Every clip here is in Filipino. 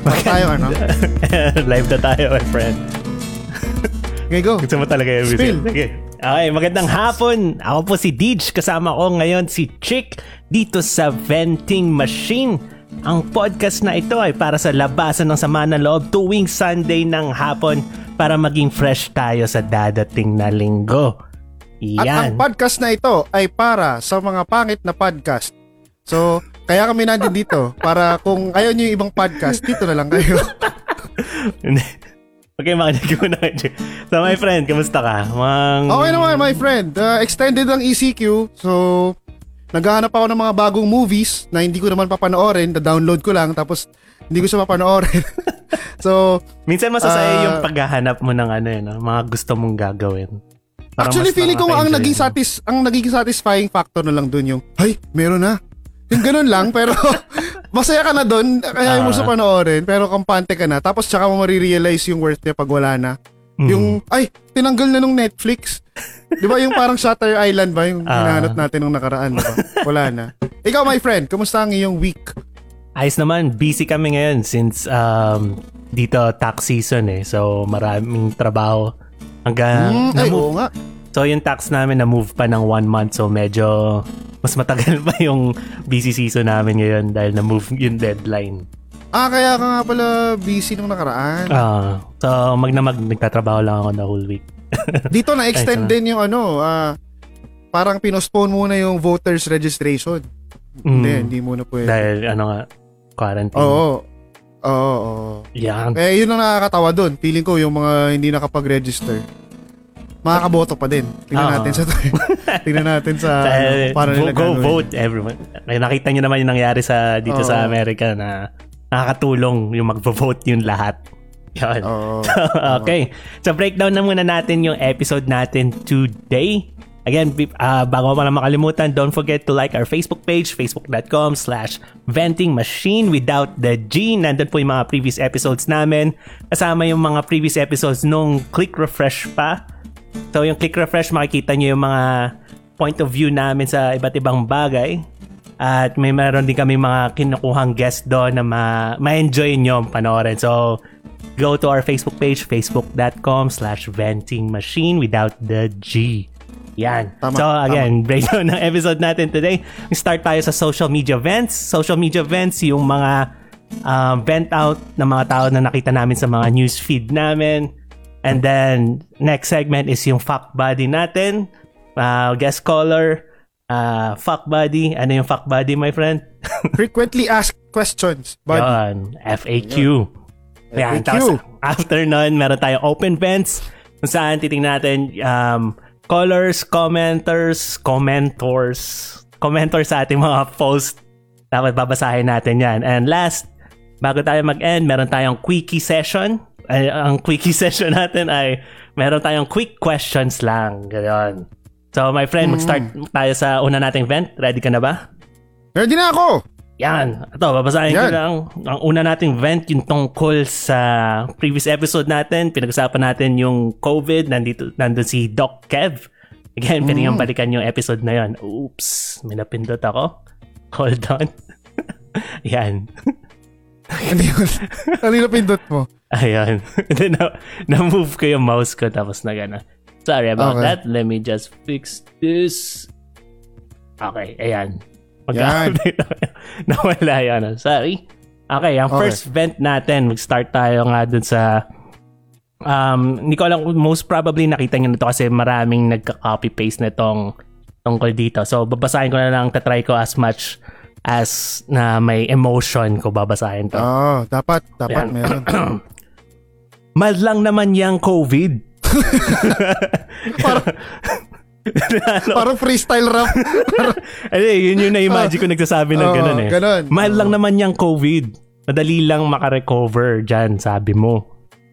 Para tayo, ano? Live na tayo, my friend. Okay, go. Gusto mo talaga yung Spill. Okay. Okay, magandang hapon. Ako po si Deej. Kasama ko ngayon si Chick dito sa Venting Machine. Ang podcast na ito ay para sa labasan ng sama ng loob tuwing Sunday ng hapon para maging fresh tayo sa dadating na linggo. At ang Yan. podcast na ito ay para sa mga pangit na podcast. So, kaya kami nandito dito para kung ayaw nyo yung ibang podcast, dito na lang kayo. okay, makinig ko na. So, my friend, kamusta ka? Mang... Okay naman, my friend. Uh, extended ang ECQ. So, naghahanap ako ng mga bagong movies na hindi ko naman papanoorin. Da-download ko lang. Tapos, hindi ko siya papanoorin. so, Minsan masasaya Ah. yung paghahanap mo ng ano yun, no? mga gusto mong gagawin. Para actually, feeling ko ang naging, satis ang naging satisfying factor na lang dun yung, ay, meron na. Yung ganun lang, pero masaya ka na dun, kaya mo Ah. siya panoorin, pero kampante ka na. Tapos, tsaka mo marirealize yung worth niya pag wala na. Mm. Yung, ay, tinanggal na nung Netflix. Di ba yung parang Shutter Island ba? Yung hinahanap natin nung nakaraan, di ba? Wala na. Ikaw, my friend, kumusta ang iyong week? Ayos naman, busy kami ngayon since um, dito tax season eh. So maraming trabaho. Hanggang Hmm, ay, na-move- oo nga. So yung tax namin na-move pa ng one month. So medyo mas matagal pa yung busy season namin ngayon dahil na-move yung deadline. Ah, kaya ka nga pala busy nung nakaraan. Ah, so magnamag nagtatrabaho lang ako the whole week. Dito na-extend din yung ano, ah, parang pinospone muna yung voters registration. Mm, Hindi, hindi muna pwede. Dahil ano nga, quarantine. Oo. Oo, oo. Yan. Eh, yun ang nakakatawa doon. Feeling ko yung mga hindi nakapag-register, makakaboto pa din. Tingnan Oo. natin sa tingnan natin sa ano, vo- nila go gagawin. vote everyone. Ay, Nakita nyo naman yung nangyari sa dito sa Oo. Amerika na nakakatulong yung magvo-vote yung lahat. Yan. Oo. okay. So breakdown na muna natin yung episode natin today. Again, bi- ah, bago pa na makalimutan, don't forget to like our Facebook page, facebook.com slash venting machine without the G. Nandun po yung mga previous episodes namin. Kasama yung mga previous episodes nung click refresh pa. So yung click refresh, makikita nyo yung mga point of view namin sa iba't ibang bagay. At may meron din kami mga kinukuhang guest doon na ma- ma-enjoy nyo panoorin. So, go to our Facebook page, facebook.com slash venting machine without the G. Yan. Tama, so, again, breakdown ng episode natin today. Start tayo sa social media events. Social media events, yung mga uh, vent out ng mga tao na nakita namin sa mga news feed namin. And then, next segment is yung fuck buddy natin. Uh, guest caller, uh, fuck buddy. Ano yung fuck buddy, my friend? Frequently asked questions. But Yun, FAQ. Yan, FAQ. tapos after nun, meron tayong open vents kung saan titingnan natin um, callers, commenters, commentors, commentors sa ating mga post. Dapat babasahin natin yan. And last, bago tayo mag-end, meron tayong quickie session. Ay, ang quickie session natin ay meron tayong quick questions lang. Ganyan. So, my friend, mag-start tayo sa una nating event. Ready ka na ba? ready na ako! Yan. Ito, babasahin ko Yan. lang. Ang una nating vent yung tungkol sa previous episode natin. Pinag-usapan natin yung COVID. Nandito, nandun si Doc Kev. Again, pwede Mm. yung balikan yung episode na yun. Oops, may napindot ako. Hold on. Yan. Ano yun? Ano yung napindot mo? Ayan. Then, na, na-move ko yung mouse ko tapos na gana. Sorry about Okay. that. Let me just fix this. Okay, ayan. Yan. Magka- Nawala yan. Sorry. Okay, ang Okay. first vent natin, mag-start tayo nga dun sa um, hindi ko alam most probably nakita nyo na to kasi maraming nagka-copy-paste na tong tungkol dito. So, babasahin ko na lang, tatry ko as much as na may emotion ko babasahin to. Oo, dapat, dapat Yan. meron. Mild lang naman yung COVID. parang, ano? parang freestyle rap. Eh, yun yung na-imagine ko nagsasabi ng Oo, ganun eh. ganun. Mild lang naman yung COVID. Madali lang makarecover dyan, sabi mo.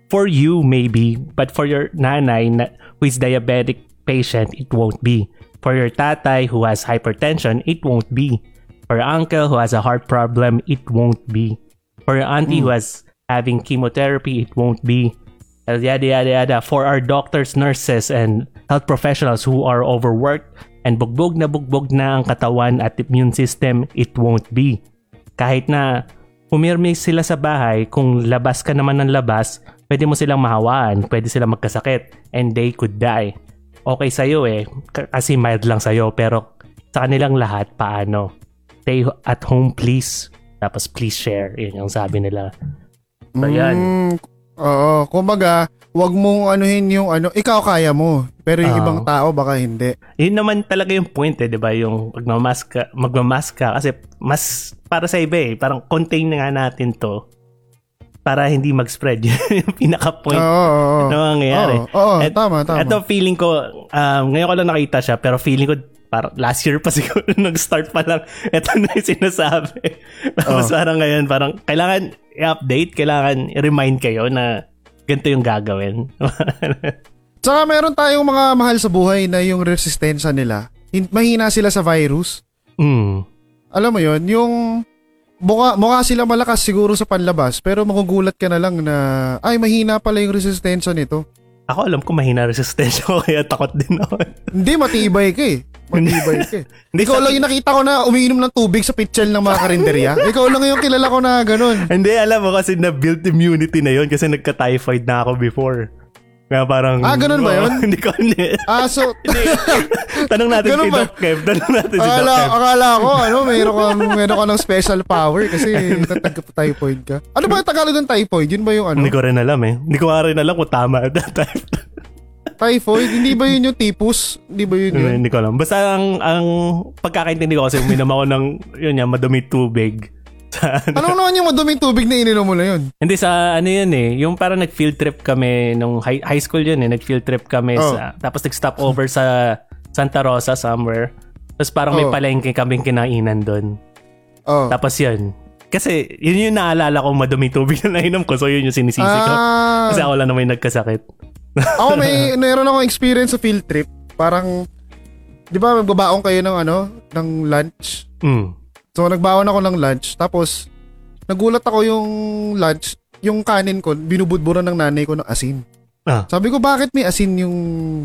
For you, maybe. But for your nanay na, who is diabetic patient, it won't be. For your tatay who has hypertension, it won't be. For your uncle who has a heart problem, it won't be. For your auntie who has having chemotherapy, it won't be. Yada yada yada. For our doctors, nurses, and health professionals who are overworked and bugbog na bugbog na ang katawan at immune system, it won't be. Kahit na pumirmi sila sa bahay, kung labas ka naman ng labas, pwede mo silang mahawaan, pwede silang magkasakit, and they could die. Okay sa'yo eh, kasi mild lang sa'yo, pero sa kanilang lahat, paano? Stay at home please, tapos please share, yun yung sabi nila. So, yan. Mm, oo, kumbaga, wag mong anuhin yung ano, ikaw kaya mo, pero yung Oo. ibang tao baka hindi. Yun naman talaga yung point eh, di ba? Yung magmamask ka, magmamask ka kasi mas para sa iba eh, parang contain na nga natin to para hindi mag-spread. Yun yung pinaka-point Oo, oo, oo. na mangyayari. Oo, oo, Et- tama, tama. Ito feeling ko, um, ngayon ko lang nakita siya, pero feeling ko parang last year pa siguro nag-start pa lang. Ito na yung sinasabi. Tapos Oh. parang ngayon, parang kailangan i-update, kailangan i-remind kayo na ganito yung gagawin. Tsaka meron tayong mga mahal sa buhay na yung resistensya nila, hin- mahina sila sa virus. mm. Alam mo yon yung mukha, mukha sila malakas siguro sa panlabas, pero magugulat ka na lang na, ay, mahina pala yung resistensya nito. Ako alam ko mahina resistensya ko kaya takot din ako. Hindi, matibay ka eh. Matibay ka eh. Hindi, Ikaw lang yung nakita ko na umiinom ng tubig sa pitchel ng mga karinderya. Ikaw lang yung kilala ko na ganun. Hindi, alam mo kasi na-build immunity na yon kasi nagka-typhoid na ako before. Kaya parang... Ah, ganun ba yun? Hindi ko, hindi. Ah, so, Tanong natin Ganun kay ba? Doc Kev. Tanong natin si Doc akala, Kev. akala ko, ano, mayroon ka, mayroon ka ng special power kasi natagka-typhoid ka. Ano ba yung Tagalog ng typhoid? Yun ba yung ano? Hindi ko rin alam eh. Hindi ko rin alam kung tama time. Typhoid? Hindi ba yun yung tipus? Hindi ba yun yun? Hindi ko alam. Basta ang, ang pagkakaintindi ko kasi uminom ako ng, yun yan, madumi tubig. Sa, Ano naman yung maduming tubig na ininom mo na yun? hindi sa ano yun eh, yung parang nag-field trip kami nung high, high school yun eh, nag-field trip kami Oh. sa, tapos nag-stop over sa Santa Rosa somewhere. Tapos parang may Oh. palengke kaming kinainan doon. Oh. Tapos yun. Kasi yun yung naalala ko madumi tubig na nainom ko. So yun yung sinisisi ko. Ah, Kasi ako lang naman yung nagkasakit. Ako may, meron akong experience sa field trip. Parang, di ba magbabaong kayo ng ano, ng lunch? Mm. So, nagbaon ako ng lunch. Tapos, nagulat ako yung lunch, yung kanin ko, binubudburan ng nanay ko ng asin. Ah. Sabi ko, bakit may asin yung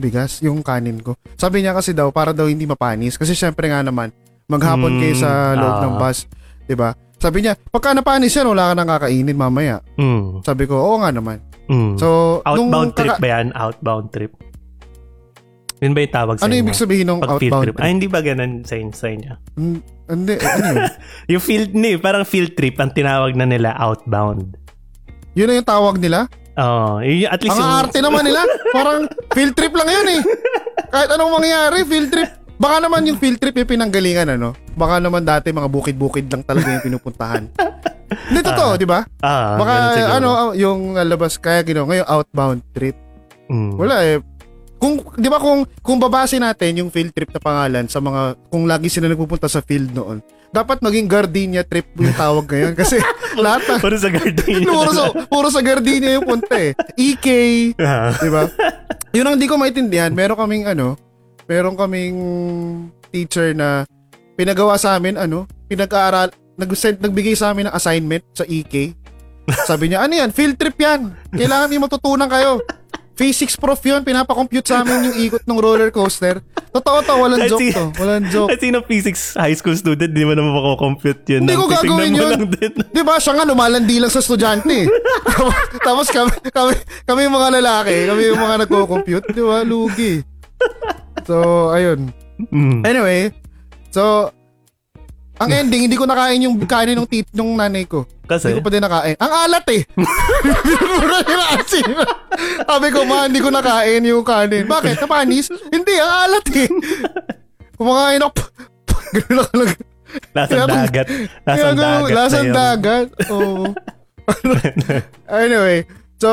bigas, yung kanin ko? Sabi niya kasi daw, para daw hindi mapanis. Kasi syempre nga naman, maghapon Mm, kayo sa loob ng ah. bus. 'di ba? Sabi niya, pagka napanis yan, wala ka nang kakainin mamaya. Mm. Sabi ko, oo nga naman. Mm. So, outbound nung trip kaka- ba yan? Outbound trip. Yun ba yung tawag sa Ano inyo? ibig sabihin ng Pag outbound trip. trip? Ay, hindi ba ganun sa, sa inyo? Hmm, Hindi, ano yun? Yung field, ni, parang field trip, ang tinawag na nila outbound. Yun na yung tawag nila? Oo. Oh, at least Ang yung... arte naman nila. Parang field trip lang yun eh. Kahit anong mangyari, field trip. Baka naman yung field trip yung pinanggalingan, ano? Baka naman dati mga bukid-bukid lang talaga yung pinupuntahan. Hindi totoo, di ba? Ah, Baka ano, yung uh, labas, kaya ginawa, ngayon outbound trip. Mm. Wala eh. Kung, di ba kung, kung babase natin yung field trip na pangalan sa mga, kung lagi sila nagpupunta sa field noon, dapat maging Gardenia trip yung tawag ngayon. Kasi lahat na, Puro sa garden. puro sa, puro sa Gardenia yung punta eh. EK, Ah. Di ba? Yun ang di ko maintindihan. Meron kaming ano, meron kaming teacher na pinagawa sa amin ano, pinag-aaral, nag-send, nagbigay sa amin ng assignment sa EK. Sabi niya, ano yan? Field trip yan. Kailangan niyo matutunan kayo. Physics prof yun, pinapakompute sa amin yung ikot ng roller coaster. Totoo to, walang joke to. Walang joke. At sino physics high school student, di mo naman makakompute yun. Hindi ko gagawin yun. Di ba? Siya nga lumalandi lang sa estudyante. Tapos kami, kami, kami yung mga lalaki, kami yung mga nagko-compute. Di ba? Lugi. So, ayun. Mm. Anyway, so, ang ending, hindi ko nakain yung kanin ng tit ng nanay ko. Kasi, Hindi ko pa din nakain. Ang alat eh. Binura niya na asin. Sabi ko, ma, hindi ko nakain yung kanin. Bakit? Napanis? Hindi, ang alat eh. Kumakain ako. Ganun ako lang. lasang dagat. Lasang dagat. Lasang dagat. Oo. anyway, so,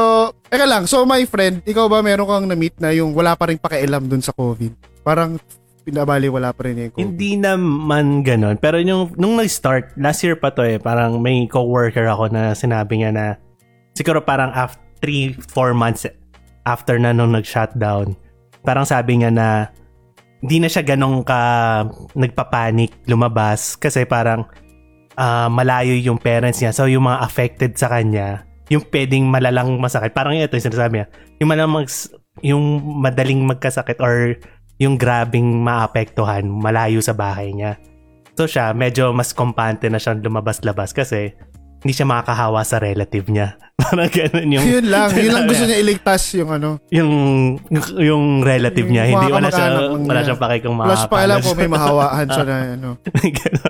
eka lang. So, my friend, ikaw ba meron kang na-meet na yung wala pa rin pakialam dun sa COVID? Parang pinabali wala pa rin yung COVID. Hindi naman ganon. Pero yung, nung nag-start, last year pa to eh, parang may co-worker ako na sinabi niya na siguro parang after 3-4 months after na nung nag-shutdown, parang sabi niya na hindi na siya ganong ka nagpapanik lumabas kasi parang ah, malayo yung parents niya. So yung mga affected sa kanya, yung pwedeng malalang masakit. Parang ito yung sinasabi niya. Yung, malalang mags- yung madaling magkasakit or yung grabing maapektuhan malayo sa bahay niya. So siya, medyo mas kompante na siyang lumabas-labas kasi hindi siya makakahawa sa relative niya. Parang ganun yung... yun lang. Yun lang gusto niya iligtas yung ano. Yung, yung relative niya. Yung Hindi, mga wala siya, wala niya. siyang pake kung Plus pa alam ko may mahawaan siya na ano.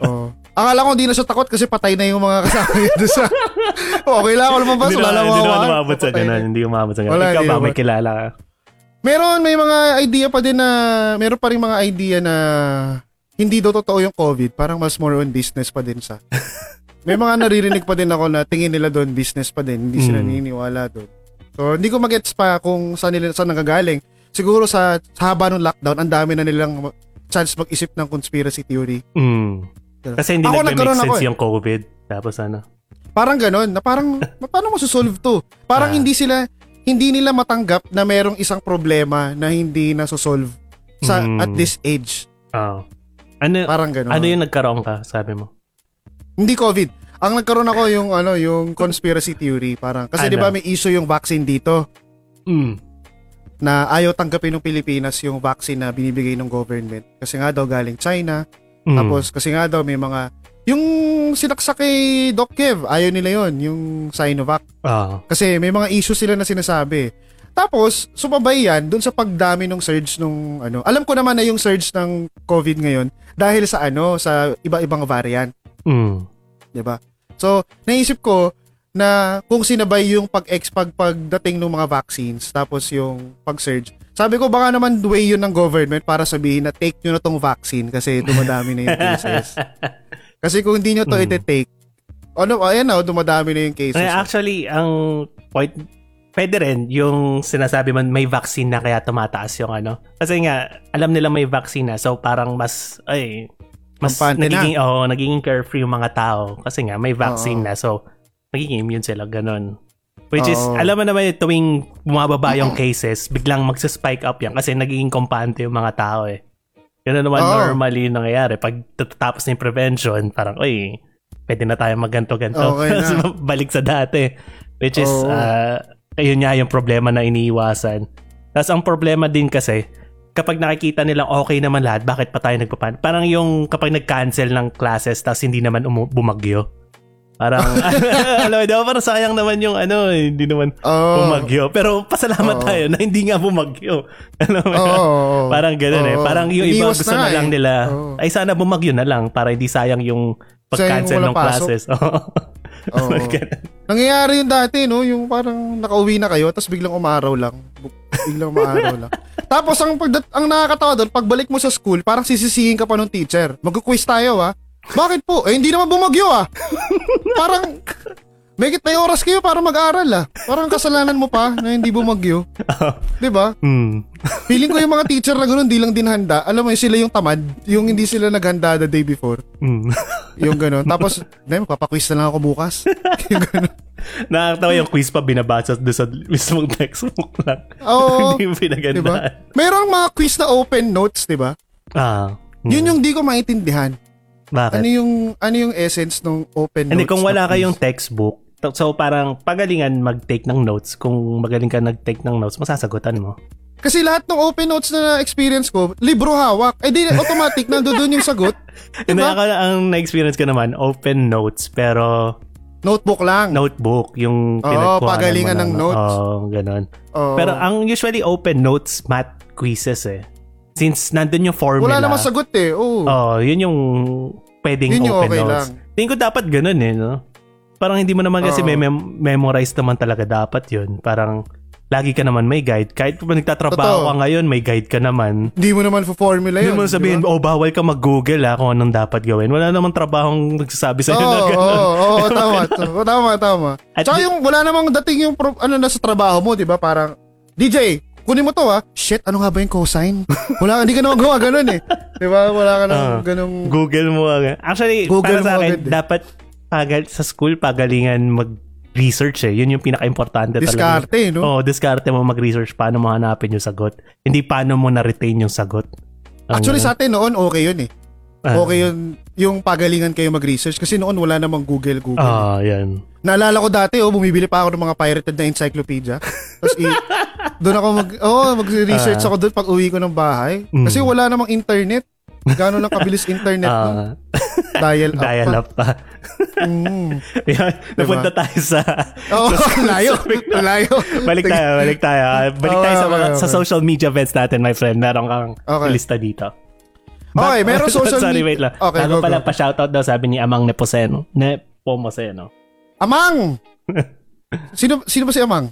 Oh. Akala ko hindi na siya takot kasi patay na yung mga kasama niya doon sa... okay lang lumabas. Hindi Wala lang hindi naman umabot sa ganun. Hindi umabot sa ganun. Wala, Ikaw ba, may kilala ka? Meron, may mga idea pa din na... Meron pa rin mga idea na hindi daw totoo yung COVID. Parang mas more on business pa din sa... May mga naririnig pa din ako na tingin nila doon business pa din. Hindi sila Mm. naniniwala doon. So, hindi ko magets pa kung saan nila saan nanggagaling. Siguro sa, sa haba ng lockdown, ang dami na nilang chance mag-isip ng conspiracy theory. Mm. Kasi hindi Ako nagkaroon ako sense eh. yung COVID. Tapos ano? Parang ganon, na parang, paano mo susolve to? Parang Ah. hindi sila, hindi nila matanggap na merong isang problema na hindi na solve sa Mm. at this age. Oh. Ano, Parang ganon. ano yung nagkaroon ka, sabi mo? Hindi COVID. Ang nagkaroon ako yung ano, yung conspiracy theory, parang kasi Ano? 'di ba may issue yung vaccine dito Mm. na ayaw tanggapin ng Pilipinas yung vaccine na binibigay ng government kasi nga daw galing China. Mm. Tapos kasi nga daw may mga yung sinaksak kay Doc Kev, ayaw nila yon yung Sinovac. Ah. Kasi may mga issue sila na sinasabi. Tapos, sumabay yan dun sa pagdami ng surge nung ano. Alam ko naman na yung surge ng COVID ngayon dahil sa ano, sa iba-ibang variant, Mm. 'di ba? So, naisip ko na kung sinabay yung pag-ex pag pagdating ng mga vaccines tapos yung pag-surge. Sabi ko baka naman way yun ng government para sabihin na take nyo na tong vaccine kasi dumadami na yung cases. kasi kung hindi nyo to Mm. ite-take, ano, ayan na, dumadami na yung cases. Eh, actually, ang point, pwede rin yung sinasabi man may vaccine na kaya tumataas yung ano. Kasi nga, alam nila may vaccine na. So, parang mas, ay, mas Kampante na. nagiging, oh, nagiging carefree yung mga tao. Kasi nga, may vaccine Oo. na. So, nagiging immune sila, ganun. Which is, Oo. alam mo naman yung tuwing bumababa yung cases, biglang magsa-spike up yan kasi nagiging kampante yung mga tao eh. Ganun naman Oo. normally yung nangyayari. Pag tatapos na yung prevention, parang, oy, pwede na tayo magganto-ganto. Okay na. Balik sa dati. Which is, Oo. uh, ayun nga yung problema na iniiwasan. Tapos ang problema din kasi, kapag nakikita nilang okay naman lahat, bakit pa tayo nagpapan? Parang yung kapag nag-cancel ng classes tapos hindi naman umu- bumagyo. Parang, alam mo, parang sayang naman yung ano, eh, hindi naman Oo. bumagyo. Pero pasalamat Oo. tayo na hindi nga bumagyo. Alam mo, Oo, oo, oo. parang ganun eh. Oo. Parang yung iba gusto na na, lang eh. nila, Oo. ay sana bumagyo na lang para hindi sayang yung pag-cancel ng classes. Oo. Oo. Ganun. Nangyayari yung dati, no? Yung parang nakauwi na kayo, tapos biglang umaraw lang. Biglang umaraw lang. Tapos ang, pagdat- ang nakakatawa doon, pagbalik mo sa school, parang sisisihin ka pa ng teacher. Magkuquiz tayo, ha? Bakit po? Eh, hindi naman bumagyo, ah. parang, may may oras kayo para mag-aral, ah. Parang kasalanan mo pa na hindi bumagyo. 'Di ba? Hmm. Feeling ko yung mga teacher na ganoon, di lang din handa. Alam mo, sila yung tamad. Yung hindi sila naghanda the day before. Hmm. Yung gano'n. Tapos, na papaquiz na lang ako bukas. yung gano'n. Nakakatawa yung quiz pa binabasa doon sa mismong textbook lang. Oo. Hindi yung pinagandaan. Diba? Mayroong mga quiz na open notes, di ba? Ah. hmm. Yun yung di ko maintindihan. Bakit? Ano yung ano yung essence ng open Hindi, notes? kung na wala kayong textbook, so parang pagalingan mag-take ng notes. Kung magaling ka nag-take ng notes, masasagutan mo. Kasi lahat ng open notes na experience ko, libro hawak. Eh di automatic nandoon yung sagot. Hindi Diba? ako, ang na-experience ko naman, open notes, pero Notebook lang. notebook, yung Oo, pinagkuhanan pagalingan mo ng notes. Oo, ganun. Oo. Pero ang usually open notes, math quizzes eh. Since nandun yung formula. wala namang sagot eh. Oo. Oh, yun yung pwedeng Yun yung open okay notes. lang. Tingin ko dapat ganun eh, no? Parang hindi mo naman kasi may mem- memorize naman talaga dapat yun. Parang lagi ka naman may guide. Kahit kung nagtatrabaho Totoo. ka ngayon, may guide ka naman. Hindi mo naman formula Hindi yun. mo sabihin, di ba? oh, bawal ka mag-google ah, kung anong dapat gawin. Wala namang trabahong nagsasabi sa'yo Oo, na oo, gano'n. oo, tama, tama, tama, tama. At Tsaka yung wala namang dating yung pro, ano na sa trabaho mo, 'di ba? Parang DJ, kunin mo to ah. Shit, ano nga ba yung cosine? Wala hindi ka naman gawa ganun eh. 'Di ba? Wala ka nang Ah. ganung Google mo agad. Actually, Google para sa akin, agad eh. dapat pagal sa school, pagalingan mag-research eh. Yun yung pinaka-importante talaga. diskarte, no? Oo, oh, diskarte mo mag-research paano mo hanapin yung sagot. Hindi paano mo na-retain yung sagot. Ang- Actually sa atin noon okay yun eh. Ah. Okay yun yung pagalingan kayo mag-research kasi noon wala namang Google Google. Ah, yan. Naalala ko dati, oh, bumibili pa ako ng mga pirated na encyclopedia. Tapos i- doon ako mag oh, mag-research Ah. ako doon pag uwi ko ng bahay. Mm. Kasi wala namang internet. Gano'n lang kabilis internet nun. Ah. Dial up. Dial up pa. Mm. Yan, napunta tayo sa... Oo, sa- layo. Layo. balik tayo, balik tayo. Ah, Balik tayo sa, Okay, mga, okay, sa social media events natin, my friend. Meron kang Okay. lista dito. Okay, meron social Sorry, wait lang. Okay, Bago go, pala go. pa-shoutout daw, sabi ni Amang Neposeno. Nepomoseno. Amang! Sino, sino ba si Amang?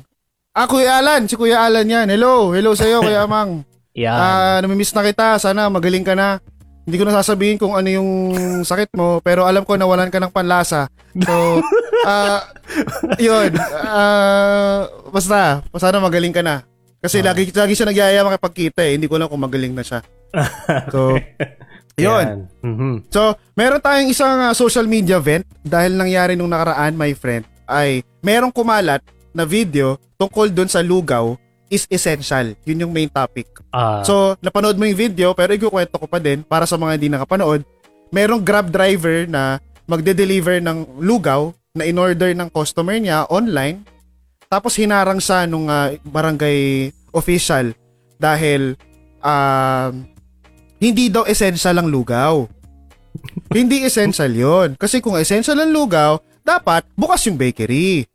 Ah, Kuya Alan. Si Kuya Alan yan. Hello. Hello sa'yo, Kuya Amang. Yan. Ah, namimiss na kita. Sana magaling ka na. Hindi ko na sasabihin kung ano yung sakit mo, pero alam ko nawalan ka ng panlasa. So, ah, yun. Ah, basta, sana magaling ka na. Kasi Ah. lagi, lagi siya nagyaya makipagkita eh. Hindi ko alam kung magaling na siya. So, yun. Mhm. So, meron tayong isang ah, social media event dahil nangyari nung nakaraan, my friend, ay merong kumalat na video tungkol dun sa lugaw is essential. Yun yung main topic. Ah, So, napanood mo yung video pero ikukwento ko pa din para sa mga hindi nakapanood. Merong Grab driver na magde-deliver ng lugaw na in-order ng customer niya online. Tapos hinarang siya nung ah, barangay official dahil um, hindi daw essential ang lugaw. hindi essential yon Kasi kung essential ang lugaw, dapat bukas yung bakery.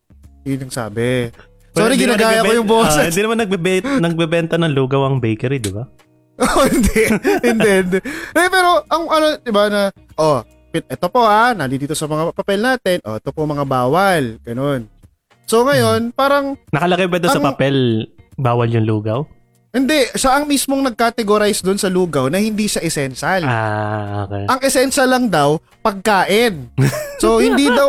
Yun yung sabi. Sorry, ginagaya ko yung boses. Ah, Hindi naman nagbe- nagbebenta ng lugaw ang bakery, di ba? Oh, hindi. hindi, hindi. Eh, pero, ang ano, di ba na, oh, pit- ito po ha, nandito sa mga papel natin, oh, ito po mga bawal, ganun. So ngayon, parang, Nakalagay ba doon sa papel, bawal yung lugaw? Hindi, siya ang mismong nag-categorize doon sa lugaw na hindi siya essential. Ah, okay. Ang essential lang daw, pagkain. So, hindi daw,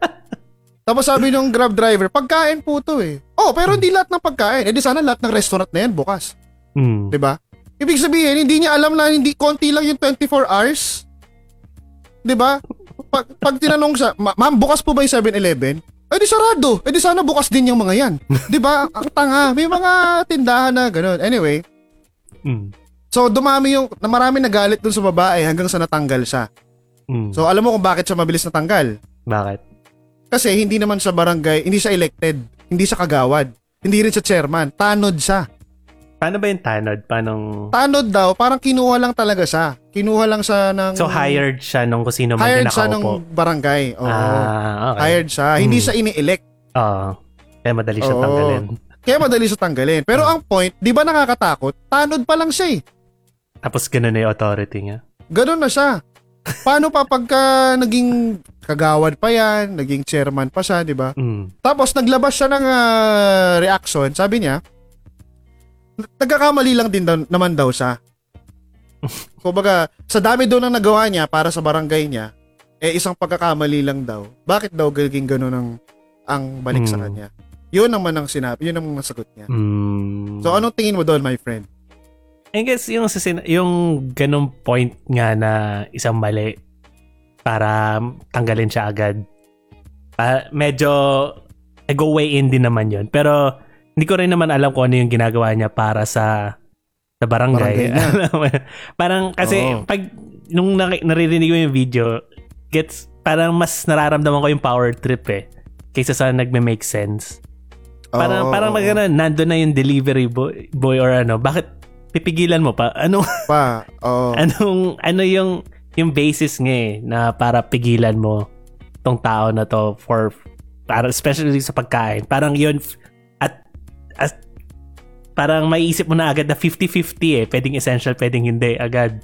tapos sabi nung grab driver, pagkain po to eh. Oh, pero hindi lahat ng pagkain. Eh di sana lahat ng restaurant na yan bukas. 'di ba? Ibig sabihin, hindi niya alam na hindi konti lang yung 24 hours. 'Di ba? Pag, pag tinanong siya, "Ma- "Ma'am, bukas po ba yung 7-Eleven?" Eh di sarado. Eh di sana bukas din yung mga 'yan. 'Di ba? Ang tanga. May mga tindahan na ganun. Anyway, Hmm. so dumami yung na marami nagalit dun sa babae hanggang sa natanggal siya. Hmm. So alam mo kung bakit siya mabilis natanggal? Bakit? Kasi hindi naman siya barangay, hindi siya elected, hindi siya kagawad, hindi rin siya chairman, tanod siya. Paano ba yung tanod? Paano... Tanod daw, parang kinuha lang talaga siya. Kinuha lang siya ng... So, hired siya nung kung sino man hired siya ng nakaupo. barangay. Oo. Ah, okay. Hired siya. Hindi Hmm. siya ini-elect. Oo. Kaya madali siya Oo. tanggalin. Kaya madali siya tanggalin. Pero Hmm. ang point, di ba nakakatakot? Tanod pa lang siya eh. Tapos ganun na yung authority niya. Ganun na siya. Paano pa pagka naging kagawad pa yan, naging chairman pa siya, di ba? Hmm. Tapos naglabas siya ng ah, reaction. Sabi niya, nagkakamali lang din daw, naman daw siya. Kumbaga, sa dami daw na nagawa niya para sa barangay niya, eh isang pagkakamali lang daw. Bakit daw gaging ganun ang, ang balik sa Hmm. kanya? Yun naman ang sinabi, yun ang nasagot niya. Hmm. So anong tingin mo doon, my friend? I guess yung, yung ganung point nga na isang mali para tanggalin siya agad. Pa- medyo I go way in din naman yun. Pero hindi ko rin naman alam kung ano yung ginagawa niya para sa sa barangay. Barangay parang kasi Oo. pag nung naririnig ko yung video, gets parang mas nararamdaman ko yung power trip eh kaysa sa nagme-make sense. Parang Oo, parang magana nando na yung delivery boy, boy or ano, bakit pipigilan mo pa? Ano pa. Oo. anong ano yung yung basis nga eh, na para pigilan mo tong tao na to for para especially sa pagkain. Parang yun at parang maiisip mo na agad na 50-50 eh. Pwedeng essential, pwedeng hindi agad.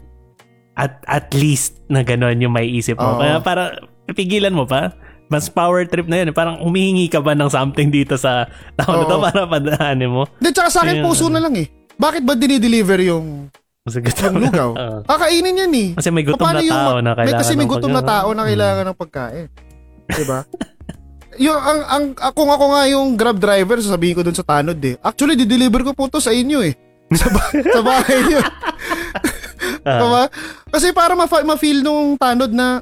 At at least na gano'n yung maiisip mo. Oo. Kaya para pipigilan mo pa. Mas power trip na yun. Parang humihingi ka ba ng something dito sa tao na to para padaanin mo? Hindi, tsaka sa akin, Ayun. puso na lang eh. Bakit ba dinideliver yung, Kasi gutom yung lugaw? Oo. Kakainin yan eh. Kasi may gutom Paano na yung- tao na May kailangan kasi may gutom na tao na kailangan ng pagkain. 'Di ba? yung ang ang kung ako nga yung Grab driver, sasabihin ko dun sa tanod eh. Actually, di-deliver ko po to sa inyo eh. Sa, ba- sa bahay niyo. Ah. Diba? Kasi para ma- ma-feel nung tanod na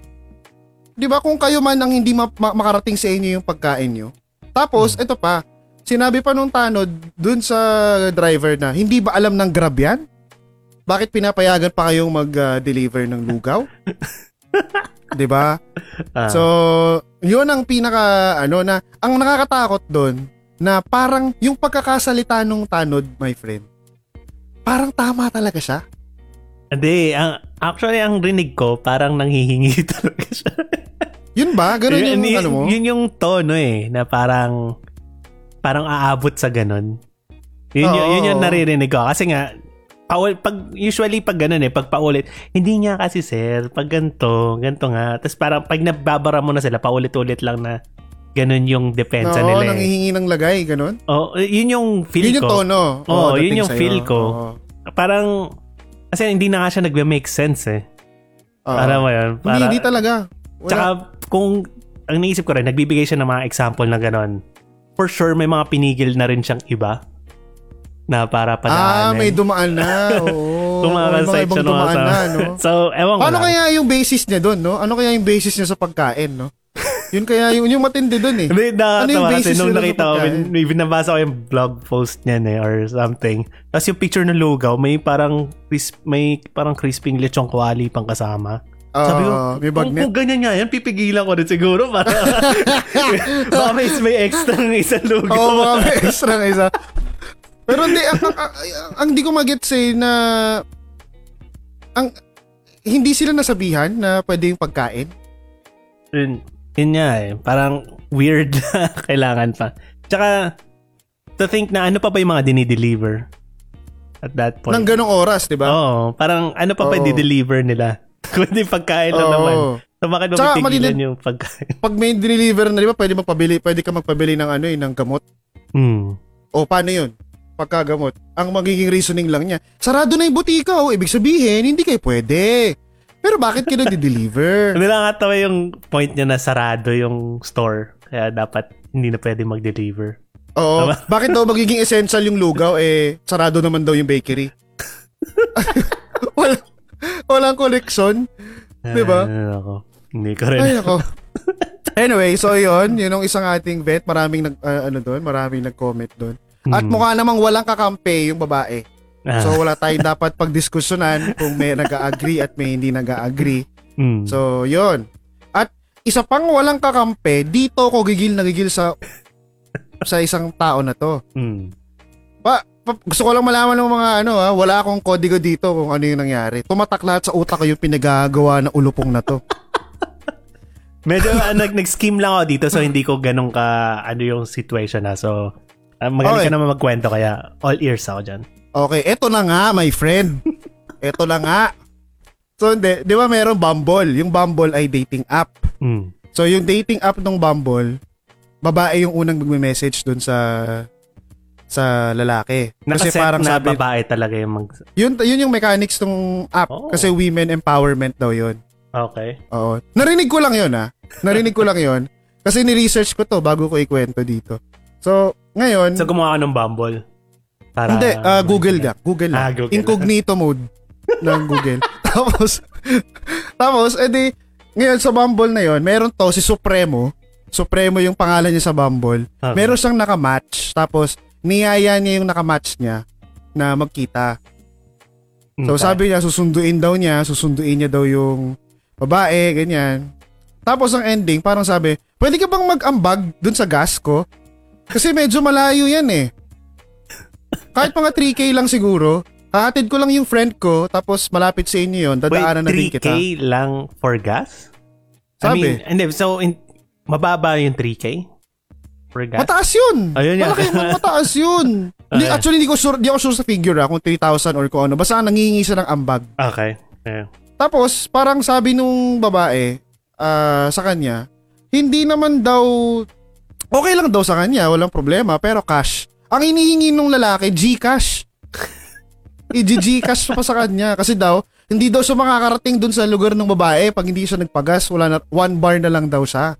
'di ba kung kayo man ang hindi ma- ma- makarating sa inyo yung pagkain nyo. Tapos, Hmm. ito pa, sinabi pa nung tanod dun sa driver na, hindi ba alam ng Grab yan? Bakit pinapayagan pa kayong mag-deliver ng lugaw? 'Di ba? Ah. So, yun ang pinaka ano na ang nakakatakot doon na parang yung pagkakasalita nung tanod, my friend. Parang tama talaga siya. Hindi, ang, actually, ang rinig ko, parang nanghihingi talaga siya. Yun ba? Ganun yung, yun, ano mo? Yun yung tono eh, na parang, parang aabot sa ganun. Yun, Oo, yun, yun yung naririnig ko. Kasi nga, paul, pag, usually pag ganun eh, pag paulit, hindi niya kasi sir, pag ganito, ganito nga. Tapos parang pag nababara mo na sila, paulit-ulit lang na ganun yung depensa Oo, nila eh. nanghihingi ng lagay, ganun. Oh, yun yung feel Yun yung ko. tono. Oo, dating yun yung sa'yo. feel ko. Oo. Parang, kasi hindi na nga siya nagme-make sense eh. Oo. Alam mo yun? Hindi, Para, hindi talaga. Wala. Tsaka, kung, ang naisip ko rin, nagbibigay siya ng mga example na gano'n. For sure, may mga pinigil na rin siyang iba na para ah, padaanin. may dumaan na. Oo. Mga section ibang dumaan sa- na, no? so, ewan ko Paano lang. kaya yung basis niya doon, no? Ano kaya yung basis niya sa pagkain, no? Yun kaya yung, yung matindi doon eh. Hindi, Ano yung basis nung sa nakita ko, may, binabasa ko yung blog post niyan eh, or something. Tapos yung picture ng lugaw, may parang crisp, may parang crisping lechong kwali pang kasama. Sabi ko, Ah, may kung, kung ganyan nga yan, pipigilan ko rin siguro. Para, baka may, may extra ng isang lugaw. Oo, mga may extra ng isa. Pero hindi, ang, ang, ang, ang di ko magets eh na ang hindi sila nasabihan na pwede yung pagkain. Yun, yun nga eh. Parang weird na kailangan pa. Tsaka, to think na ano pa ba yung mga dinideliver at that point. Nang ganong oras, di ba? Oo, parang ano pa Oo. i-deliver nila? Kundi pagkain lang Oo. naman. So bakit mo Tsaka pitigilan malilin- yung pagkain? Pag may deliver na, di ba, pwede magpabili, pwede ka magpabili ng ano eh, ng gamot. Hmm. O paano yun? Pagkagamot. Ang magiging reasoning lang niya, sarado na yung butika, o ibig sabihin, hindi kayo pwede. Pero bakit kayo lang katawa yung point niya na sarado yung store. Kaya dapat hindi na pwede mag-deliver. Oo. Tama. Bakit daw magiging essential yung lugaw, eh, sarado naman daw yung bakery? Wala, walang koleksyon. Di ba? Ako. Hindi ko rin. Ay, ako. Anyway, so yun, yun yung isang ating vet. Maraming nag, ah, ano doon, maraming nag-comment doon. At Hmm. mukha namang walang kakampi yung babae. Ah, So wala tayong dapat pagdiskusyonan kung may nag-agree at may hindi nag-agree. hmm. So, yun. At isa pang walang kakampi, dito ako gigil na gigil sa sa isang tao na to. Hmm. Pa, pa- gusto ko lang malaman ng mga ano ha, wala akong kodigo dito kung ano yung nangyari. Tumatak lahat sa utak ko yung pinagagawa na ulupong na to. Medyo ah, nag, nag-scheme lang ako dito so hindi ko ganun ka ano yung situation na. So, uh, magaling Okay. ka naman magkwento kaya all ears ako dyan. Okay, eto na nga, my friend. Eto na nga. So, hindi, di ba meron Bumble? Yung Bumble ay dating app. Hmm. So, yung dating app ng Bumble, babae yung unang magme-message dun sa sa lalaki. Kasi Nakaset parang na sabi, babae talaga yung mag... yun, yun yung mechanics ng app. Oh. Kasi women empowerment daw yun. Okay. Oo. Narinig ko lang yun, ha? Narinig ko lang yun. Kasi ni-research ko to bago ko ikwento dito. So, ngayon, So, gumawa ka ng Bumble? Para, hindi, ah, Google ka. Google lang. Ah, Google. Incognito mode ng Google. tapos, tapos, edi, ngayon sa Bumble na yon meron to si Supremo. Supremo yung pangalan niya sa Bumble. Okay. Meron siyang nakamatch. Tapos, niyaya niya yung nakamatch niya na magkita. So, Okay. sabi niya, susunduin daw niya, susunduin niya daw yung babae, ganyan. Tapos, ang ending, parang sabi, pwede ka bang mag-ambag dun sa gas ko? Kasi medyo malayo yan eh. Kahit mga 3K lang siguro, hahatid ko lang yung friend ko, tapos malapit sa inyo yun, dadaanan na din Wait, 3K kita. lang for gas? Sabi. I mean, hindi, so, in, mababa yung 3K? For gas? Mataas yun! Ayun yan. Malaki, mataas yun! Hindi, Okay. actually, hindi ko sure, di ako sure sa figure ah, kung 3,000 or kung ano. Basta nangingi siya ng ambag. okay. Yeah. Tapos, parang sabi nung babae ah, sa kanya, hindi naman daw, okay lang daw sa kanya, walang problema, pero cash. Ang hinihingi nung lalaki, Gcash. I-Gcash pa sa kanya. Kasi daw, hindi daw siya makakarating dun sa lugar ng babae pag hindi siya nagpagas. Wala na, one bar na lang daw siya.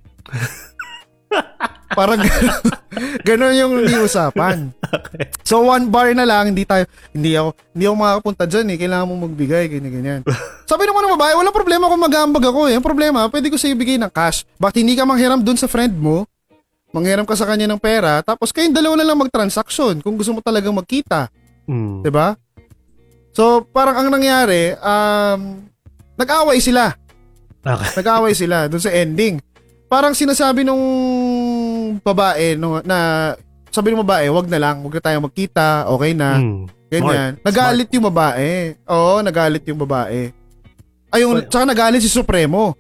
Parang gano'n, gano'n yung usapan. Okay. So one bar na lang, hindi tayo, hindi ako, hindi ako makakapunta dyan eh, kailangan mong magbigay, ganyan, ganyan. Sabi naman ng babae, walang problema kung mag-aambag ako eh. Ang problema, pwede ko sa'yo bigay ng cash. Bakit hindi ka manghiram dun sa friend mo? Manghiram ka sa kanya ng pera, tapos kayong dalawa na lang mag-transaction kung gusto mo talagang magkita. Hmm. 'di ba? So, parang ang nangyari, um, nag-away sila. Okay. Nag-away sila dun sa ending. Parang sinasabi nung babae no, na sabi ng babae, wag na lang, wag na tayong magkita, okay na. Mm. Ganyan. Nagalit yung babae. Oo, nagalit yung babae. Ayun, Well- tsaka nagalit si Supremo.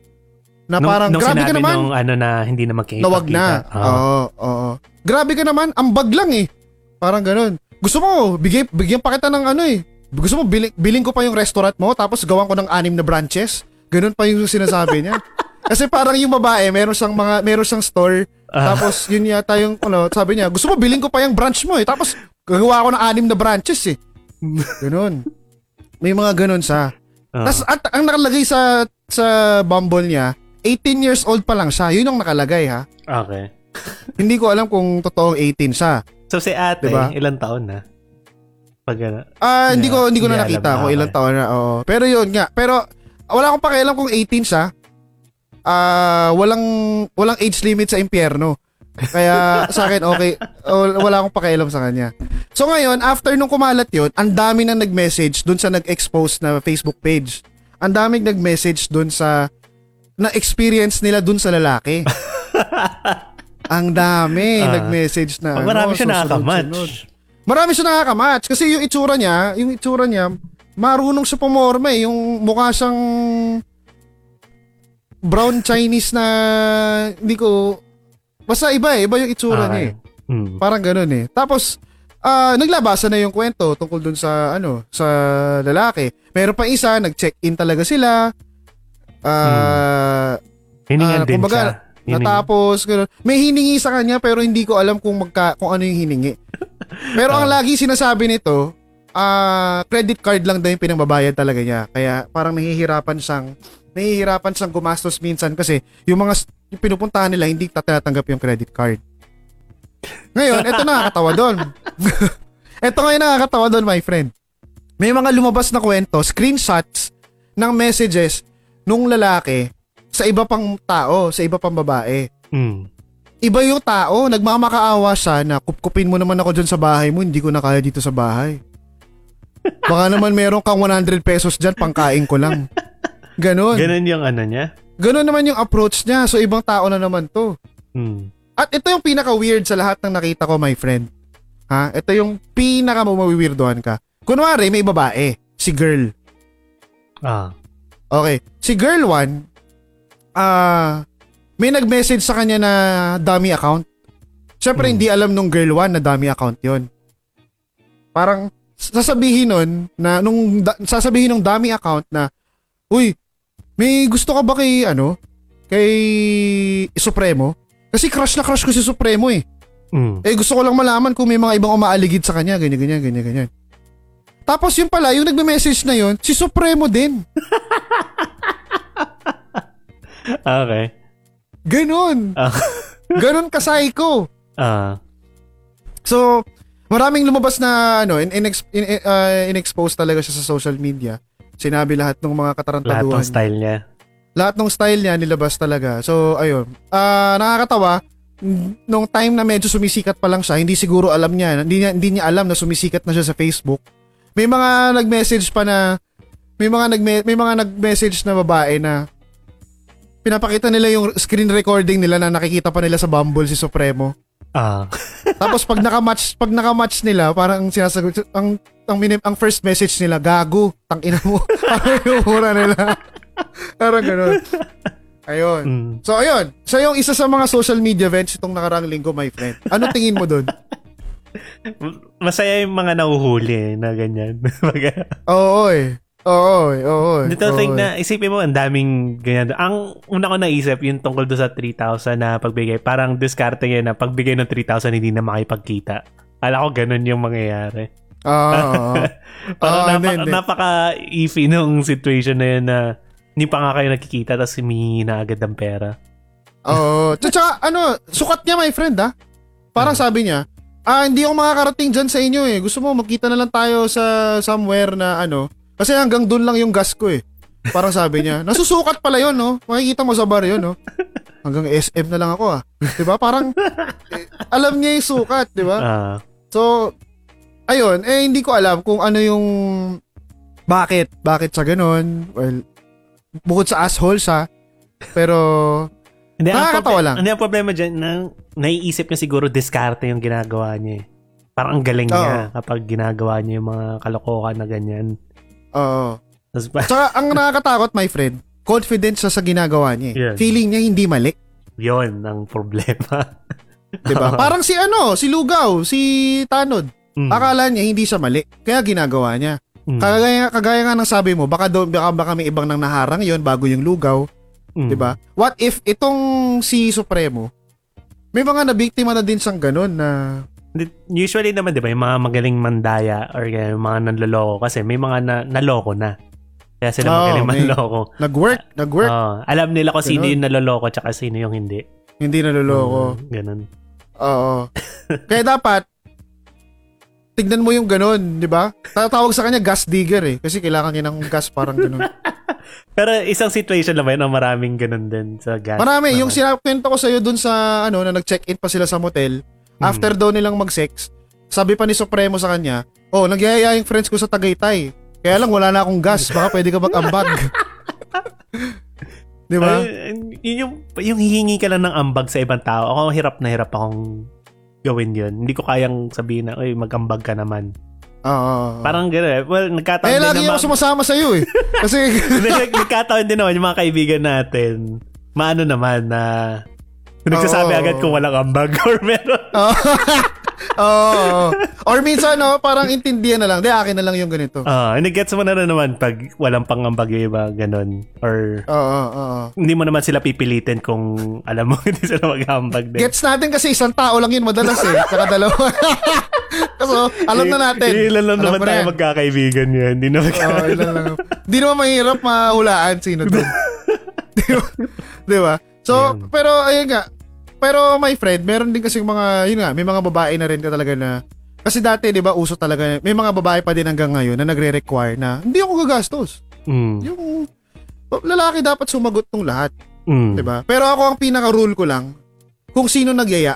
Na Nung- parang, nung grabe ka naman. nung ano na hindi na magkikita. na wag na. Oo, oo. Grabe ka naman, ambag lang eh. Parang ganun. Gusto mo, bigay, bigyan pa kita ng ano eh. Gusto mo, biling, biling ko pa yung restaurant mo, tapos gawan ko ng anim na branches. Ganun pa yung sinasabi niya. Kasi parang yung babae, meron siyang mga, meron siyang store. Ah. Tapos yun yata yung, ano, sabi niya, gusto mo, biling ko pa yung branch mo eh. Tapos gagawa ko ng anim na branches eh. Ganun. May mga ganun sa. Ah. Tapos at ang nakalagay sa sa Bumble niya, 18 years old pa lang siya. Yun ang nakalagay ha. okay. Hindi ko alam kung totoong 18 siya. So si ate, Diba? ilang taon na? Pag ano. Ah, hindi ko hindi ko na nakita alam. kung ilang okay. taon na. Oo. Pero yun nga. Pero wala akong pakialam kung 18 siya. Ah, walang walang age limit sa impyerno. Kaya sa akin okay, wala akong pakialam sa kanya. So ngayon, after nung kumalat yun, ang dami nang nag-message dun sa nag-expose na Facebook page. Ang daming nag-message dun sa na experience nila dun sa lalaki. ang dami Ah. nag-message na Pag marami ano, siya nakakamatch. Marami siya nakakamatch kasi yung itsura niya, yung itsura niya, marunong siya pumorma eh. Yung mukha siyang brown Chinese na hindi ko basta iba eh, iba yung itsura niya eh. Mm. Parang ganun eh. Tapos ah naglabasan na yung kwento tungkol dun sa ano, sa lalaki. Meron pa isa, nag-check-in talaga sila. Ah, Hiningan Ah, din kumbaga, siya. Hiningan. Natapos, ganun. May hiningi sa kanya pero hindi ko alam kung magka, kung ano yung hiningi. Pero ang lagi sinasabi nito, ah credit card lang daw yung pinangbabayad talaga niya. Kaya parang nahihirapan siyang nahihirapan siyang gumastos minsan kasi yung mga yung pinupuntahan nila hindi tatatanggap yung credit card. Ngayon, ito nakakatawa doon. ito ngayon nakakatawa doon, my friend. May mga lumabas na kwento, screenshots ng messages nung lalaki sa iba pang tao, sa iba pang babae. Mm. Iba yung tao, nagmamakaawa siya na kupkupin mo naman ako dyan sa bahay mo, hindi ko na kaya dito sa bahay. Baka naman meron kang 100 pesos dyan, pangkain ko lang. Ganon. Ganun yung ano niya. Ganon naman yung approach niya. So, ibang tao na naman to. Mm. At ito yung pinaka-weird sa lahat ng nakita ko, my friend. Ha? Ito yung pinaka mawiwirdohan ka. Kunwari, may babae. Si girl. Ah. Okay. Si girl 1, ah, may nag-message sa kanya na dummy account. Siyempre, Hmm. hindi alam nung girl 1 na dummy account yon. Parang, sasabihin nun, na, nung, da- sasabihin nung dummy account na, Uy, may gusto ka ba kay, ano, kay Supremo? Kasi crush na crush ko si Supremo eh. Mm. Eh gusto ko lang malaman kung may mga ibang umaaligid sa kanya, ganyan, ganyan, ganyan, ganyan. Tapos yung pala, yung nagme-message na yun, si Supremo din. Okay. Ganon. Ah. Ganon ka psycho. Ah. So, maraming lumabas na ano, in, in, in, uh, in-expose talaga siya sa social media. Sinabi lahat ng mga lahat katarantaduhan. ng style niya. lahat ng style niya nilabas talaga. So, ayun. Ah, nakakatawa nung time na medyo sumisikat pa lang siya, hindi siguro alam niya, hindi niya, hindi niya alam na sumisikat na siya sa Facebook. May mga nag-message pa na may mga nag may mga nag-message na babae na pinapakita nila yung screen recording nila na nakikita pa nila sa Bumble si Supremo. Ah. Tapos pag naka-match, pag naka-match nila, parang sinasagot ang ang minim, ang first message nila, gago, tangina mo. Parang yung mura nila. Parang ganun. Ayun. Mm. So ayun, so yung isa sa mga social media events itong nakarang linggo, my friend. Ano tingin mo doon? Masaya yung mga nahuhuli na ganyan. Oo eh. Oo eh. Oo eh. Dito oo think eh. na, isipin mo, ang daming ganyan. Ang una ko naisip, yung tungkol doon sa 3,000 na pagbigay, parang diskarte yun na pagbigay ng 3,000 hindi na makipagkita. Kala ko ganun yung mangyayari. Oo. oo. Parang Ah, napaka, hindi, hindi. napaka-iffy nung situation na yun na hindi pa nga kayo nakikita tapos humingi na agad ng pera. Oo. Tsaka ano, sukat niya my friend ha. Parang sabi niya, ah hindi ako makakarating dyan sa inyo eh. Gusto mo magkita na lang tayo sa somewhere na ano. Kasi hanggang doon lang yung gas ko eh. Parang sabi niya, nasusukat pala yun no. Makikita mo sa bar yun no. Hanggang SM na lang ako ah. 'Di ba? Parang eh, alam niya yung sukat, 'di ba? Ah, So, ayun, eh hindi ko alam kung ano yung bakit, bakit sa ganun. Well, bukod sa asshole siya, pero Hindi, ang Nakakatawa lang. Hindi, ang problema dyan, na, naiisip niya siguro diskarte yung ginagawa niya eh. Parang ang galing niya kapag ginagawa niya yung mga kalokohan na ganyan. Oo. Tapos, pa- Tsaka ang nakakatakot, my friend, confident siya sa ginagawa niya. eh. Yes. Feeling niya hindi mali. yun ang problema. 'Di ba? Parang si ano, si Lugaw, si Tanod. Mm. Akala niya hindi siya mali, kaya ginagawa niya. Mm. Kagaya, kagaya nga ng sabi mo, baka, doon, baka, baka may ibang nang naharang yon bago yung Lugaw. Mm. 'di ba? What if itong si Supremo may mga nabiktima na din siyang ganun na Usually naman, di ba, yung mga magaling mandaya or yung mga nanloloko kasi may mga na, naloko na. Kaya sila Oo, magaling may- manloko. nag-work, nag-work, Oo. alam nila kung sino yung naloloko tsaka sino yung hindi. hindi naloloko. Mm, ganun. Oo. Kaya dapat tignan mo yung ganun, 'di ba? Tatawag sa kanya gas digger eh kasi kailangan niya ng gas parang ganun. Pero isang situation naman yun na maraming ganun din sa gas. Marami, yung Mga- sinakwento ko sa iyo dun sa ano na nag-check-in pa sila sa motel, Hmm. after daw nilang mag-sex, sabi pa ni Supremo sa kanya, "Oh, nagyayaya yung friends ko sa Tagaytay. Kaya lang wala na akong gas, baka pwede ka mag-ambag." 'Di ba? Ay, yun yung, yung hihingi ka lang ng ambag sa ibang tao. Ako hirap na hirap akong gawin yun. Hindi ko kayang sabihin na, oy, mag-ambag ka naman. Oo. Parang gano'n. eh. Well, nagkataon eh, din lagi naman. ako sumasama sa iyo eh. Kasi Nag- nagkataon din naman yung mga kaibigan natin. Maano naman na nagsasabi Oo. agad kung walang ambag or meron. Oo. Oo. Or minsan, no, parang intindihan na lang. Di, akin na lang yung ganito. Ah, uh, gets mo na naman pag walang pangambag yung iba, ganun. Or Oo, oo. hindi mo naman sila pipilitin kung alam mo hindi sila mag-ambag din. Gets natin kasi isang tao lang yun madalas eh. Saka dalawa. Kasi alam na natin. Ilan lang naman tayo yan. magkakaibigan yun. Hindi na Oo, magka- ilan lang. Di naman mahirap mahulaan sino doon. Di ba? Di ba? So, Yan. pero ayun nga. Pero my friend, meron din kasi mga, yun nga, may mga babae na rin ka talaga na, kasi dati, di ba, uso talaga, may mga babae pa din hanggang ngayon na nagre-require na, hindi ako gagastos. Mm. Yung lalaki dapat sumagot ng lahat. Mm. 'di ba? Pero ako ang pinaka rule ko lang, kung sino nagyaya,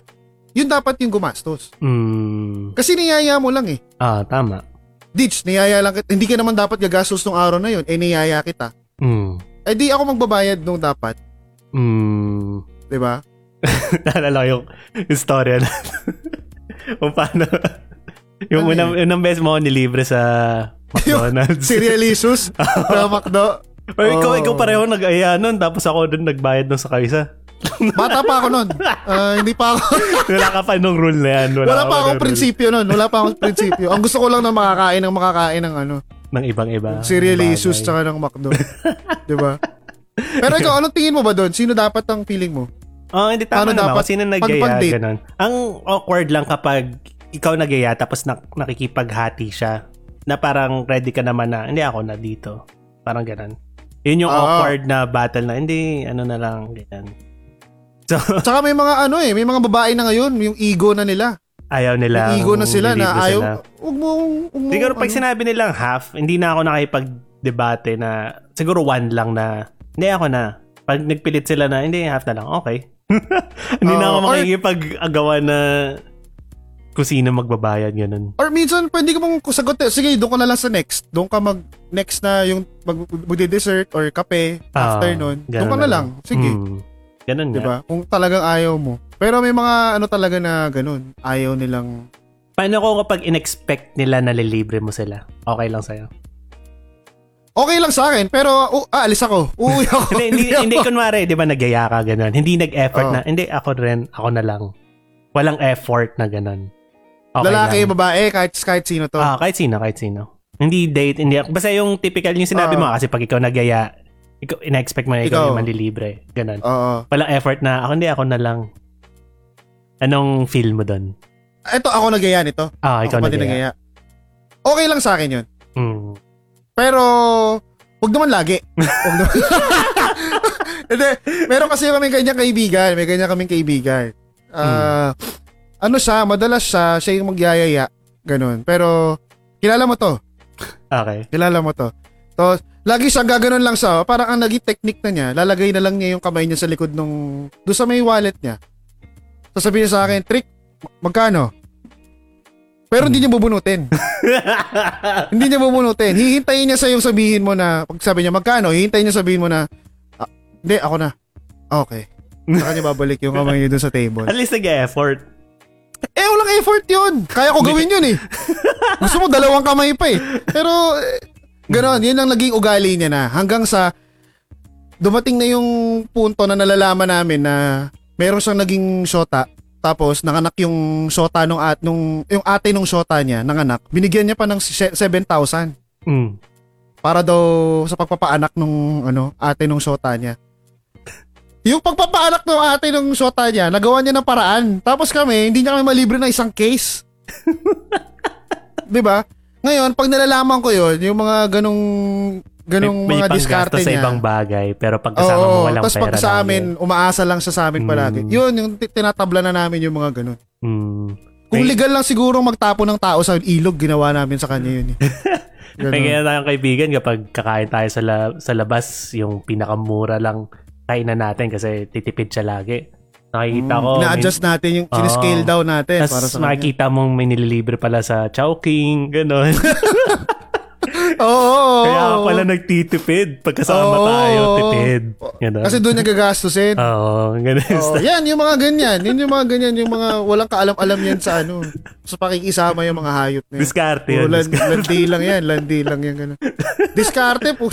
yun dapat yung gumastos. Mm. Kasi niyaya mo lang eh. Ah, tama. Ditch, niyaya lang kita. Hindi ka naman dapat gagastos nung araw na yun. Eh, niyaya kita. Mm. Eh, di ako magbabayad nung dapat. Mm. 'di ba? Naalala ko yung istorya na kung paano yung Ano unang, unang beses mo nilibre sa McDonald's. Si Realisuus sa McDo. Ikaw, Oh. ikaw pareho nag-aya nun, tapos ako dun nagbayad nun sa kaysa. Bata pa ako noon. Ah, hindi pa ako. Wala ka pa nung rule na yan. Wala, Wala pa akong nung prinsipyo noon. Wala pa akong prinsipyo. Ang gusto ko lang na makakain ng makakain ng ano, Ng ibang-iba. Realisuus bagay. tsaka ng McDo. 'Di ba? Pero ikaw, anong tingin mo ba doon? Sino dapat ang feeling mo? Oh, hindi tama Paano naman. dapat Kasi nag-gaya, pag-date? ganun. Ang awkward lang kapag ikaw nag-gaya tapos nak- nakikipaghati siya na parang ready ka naman na, hindi ako na dito. Parang ganun. Yun yung Oo. awkward na battle na, hindi, ano na lang, ganyan. So, Tsaka may mga ano eh, may mga babae na ngayon, yung ego na nila. ayaw nila. May ego na sila na ayaw, sila. huwag mo, huwag mo, Siguro pag ano. sinabi nilang half, hindi na ako nakipag-debate na, siguro one lang na, hindi ako na. Pag nagpilit sila na, hindi, half na lang, okay. hindi na ako makikipag-agawa na kung sino magbabayad, ganun. Or minsan, pwede ka mong sagot, eh, sige, doon ka na lang sa next. Doon ka mag, next na yung mag, magde-dessert or kape, Ah, after nun. Doon ka na lang. Sige. Hmm. Ganun Di nga. ba? Kung talagang ayaw mo. Pero may mga ano talaga na ganun. Ayaw nilang... Paano kung kapag in-expect nila na lilibre mo sila? Okay lang sa'yo? Okay lang sa akin, pero uh, ah, alis ako. Uuwi ako. hindi, hindi, hindi kunwari, di ba, nagaya ka, ganun. Hindi nag-effort Oo. na, hindi, ako rin, ako na lang. Walang effort na ganun. Okay Lalaki, lang. babae, kahit, kahit sino to. Ah, kahit sino, kahit sino. Hindi date, hindi. Basta yung typical yung sinabi Ah. mo, kasi pag ikaw nagaya, ikaw, ina-expect mo na ikaw, Ikaw. yung manlilibre. Ganun. Oo. Walang effort na, ako hindi, ako na lang. Anong feel mo doon? Ito, ako nagaya nito. Ah, ikaw ako nagaya. nagaya. Okay lang sa akin yun. Hmm. Pero, wag naman lagi. Wag naman. Hindi, meron kasi kami ganyan kaibigan. May ganyan kaming kaibigan. Ah, Ano siya, madalas siya, siya yung magyayaya. Ganun. Pero, kilala mo to. Okay. Kilala mo to. To, lagi siya gaganon lang siya. Parang ang naging technique na niya, lalagay na lang niya yung kamay niya sa likod nung, doon sa may wallet niya. Sasabihin niya sa akin, Trick, magkano? Pero hindi niya bubunutin. hindi niya bubunutin. Hihintayin niya sa yung sabihin mo na, pag sabi niya magkano, hihintayin niya sabihin mo na, ah, hindi, ako na. Okay. Sa kanya babalik yung kamay niya dun sa table. At least nag-effort. Eh, walang effort yun. Kaya ko gawin yun eh. Gusto mo dalawang kamay pa eh. Pero, eh, ganon, yun ang naging ugali niya na. Hanggang sa, dumating na yung punto na nalalaman namin na meron siyang naging shota. Tapos, nanganak yung shota nung, at, nung, yung ate nung shota niya, nanganak. Binigyan niya pa ng se- 7,000 Mm. para daw sa pagpapaanak nung ano, ate nung shota niya. Yung pagpapaanak ng ate nung shota niya, nagawa niya ng paraan. Tapos kami, hindi niya kami malibre ng isang case. 'Di ba? Ngayon, pag nalalaman ko 'yon, yung mga ganong ganong may, may mga diskarte panggastos sa niya. ibang bagay, pero pag kasama mo Oo, walang tapos pera pag sa amin, umaasa lang siya sa amin Mm. palagi. Yun, yung ti- tinatabla na namin yung mga ganon. Mm. Kung May- legal lang siguro magtapo ng tao sa ilog, ginawa namin sa kanya yun. Eh. May ganyan tayong kaibigan kapag kakain tayo sa, la- sa labas, yung pinakamura lang kainan natin kasi titipid siya lagi. Nakikita ko. Mm, Ina-adjust natin yung, Oo. siniscale down natin Tapos para sa kanya. makikita mong may nililibre pala sa Chowking, gano'n. Oo. Kaya pala nagtitipid. Pagkasama Oo. tayo, tipid. Gano'n. Kasi doon niya gagastusin. Oo, gano'n. Oo, yan, yung mga ganyan. Yun yung mga ganyan, yung mga walang kaalam-alam yan sa ano. Sa pakikisama yung mga hayop na yan. Diskarte yun. land, diskarte. landi lang yan, landi lang yan. Ganun. Diskarte po.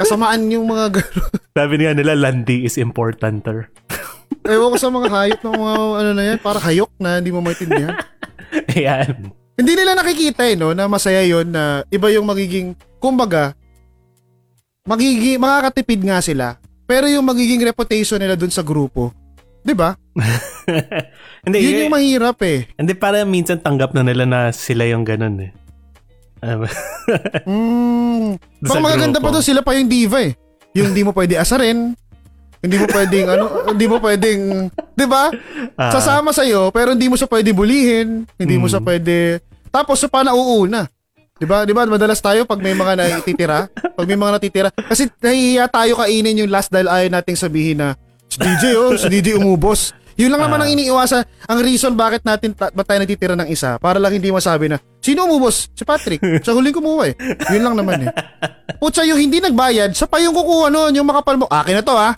Kasamaan yung mga gano'n. Sabi nga nila, landi is importanter. Ewan ko sa mga hayop ng mga ano na yan, para hayok na hindi mo maintindihan. Ayan. Hindi nila nakikita eh, no, na masaya yon na iba yung magiging, kumbaga, magiging, makakatipid nga sila, pero yung magiging reputation nila dun sa grupo, di ba? Hindi, Yun eh, yung mahirap eh. hindi para minsan tanggap na nila na sila yung ganun eh. Mm. Pang magaganda pa doon, sila pa yung diva eh. Yung hindi mo pwede asarin, hindi mo pwedeng ano, hindi mo pwedeng, 'di ba? Ah. Sasama sa iyo pero hindi mo siya pwede bulihin, hindi mo Mm. siya pwede tapos sa pa nauuna. 'Di ba? 'Di ba madalas tayo pag may mga natitira, pag may mga natitira kasi nahihiya tayo kainin yung last dahil ayaw nating sabihin na si DJ oh, si DJ umubos. Yun lang naman Ah. ang iniiwasan. Ang reason bakit natin ta- ba't tayo natitira ng isa para lang hindi masabi na sino umubos? Si Patrick. Sa huling kumuha eh. Yun lang naman eh. Putsa yung hindi nagbayad, sa pa yung kukuha noon, yung makapal mo. Akin na to ha.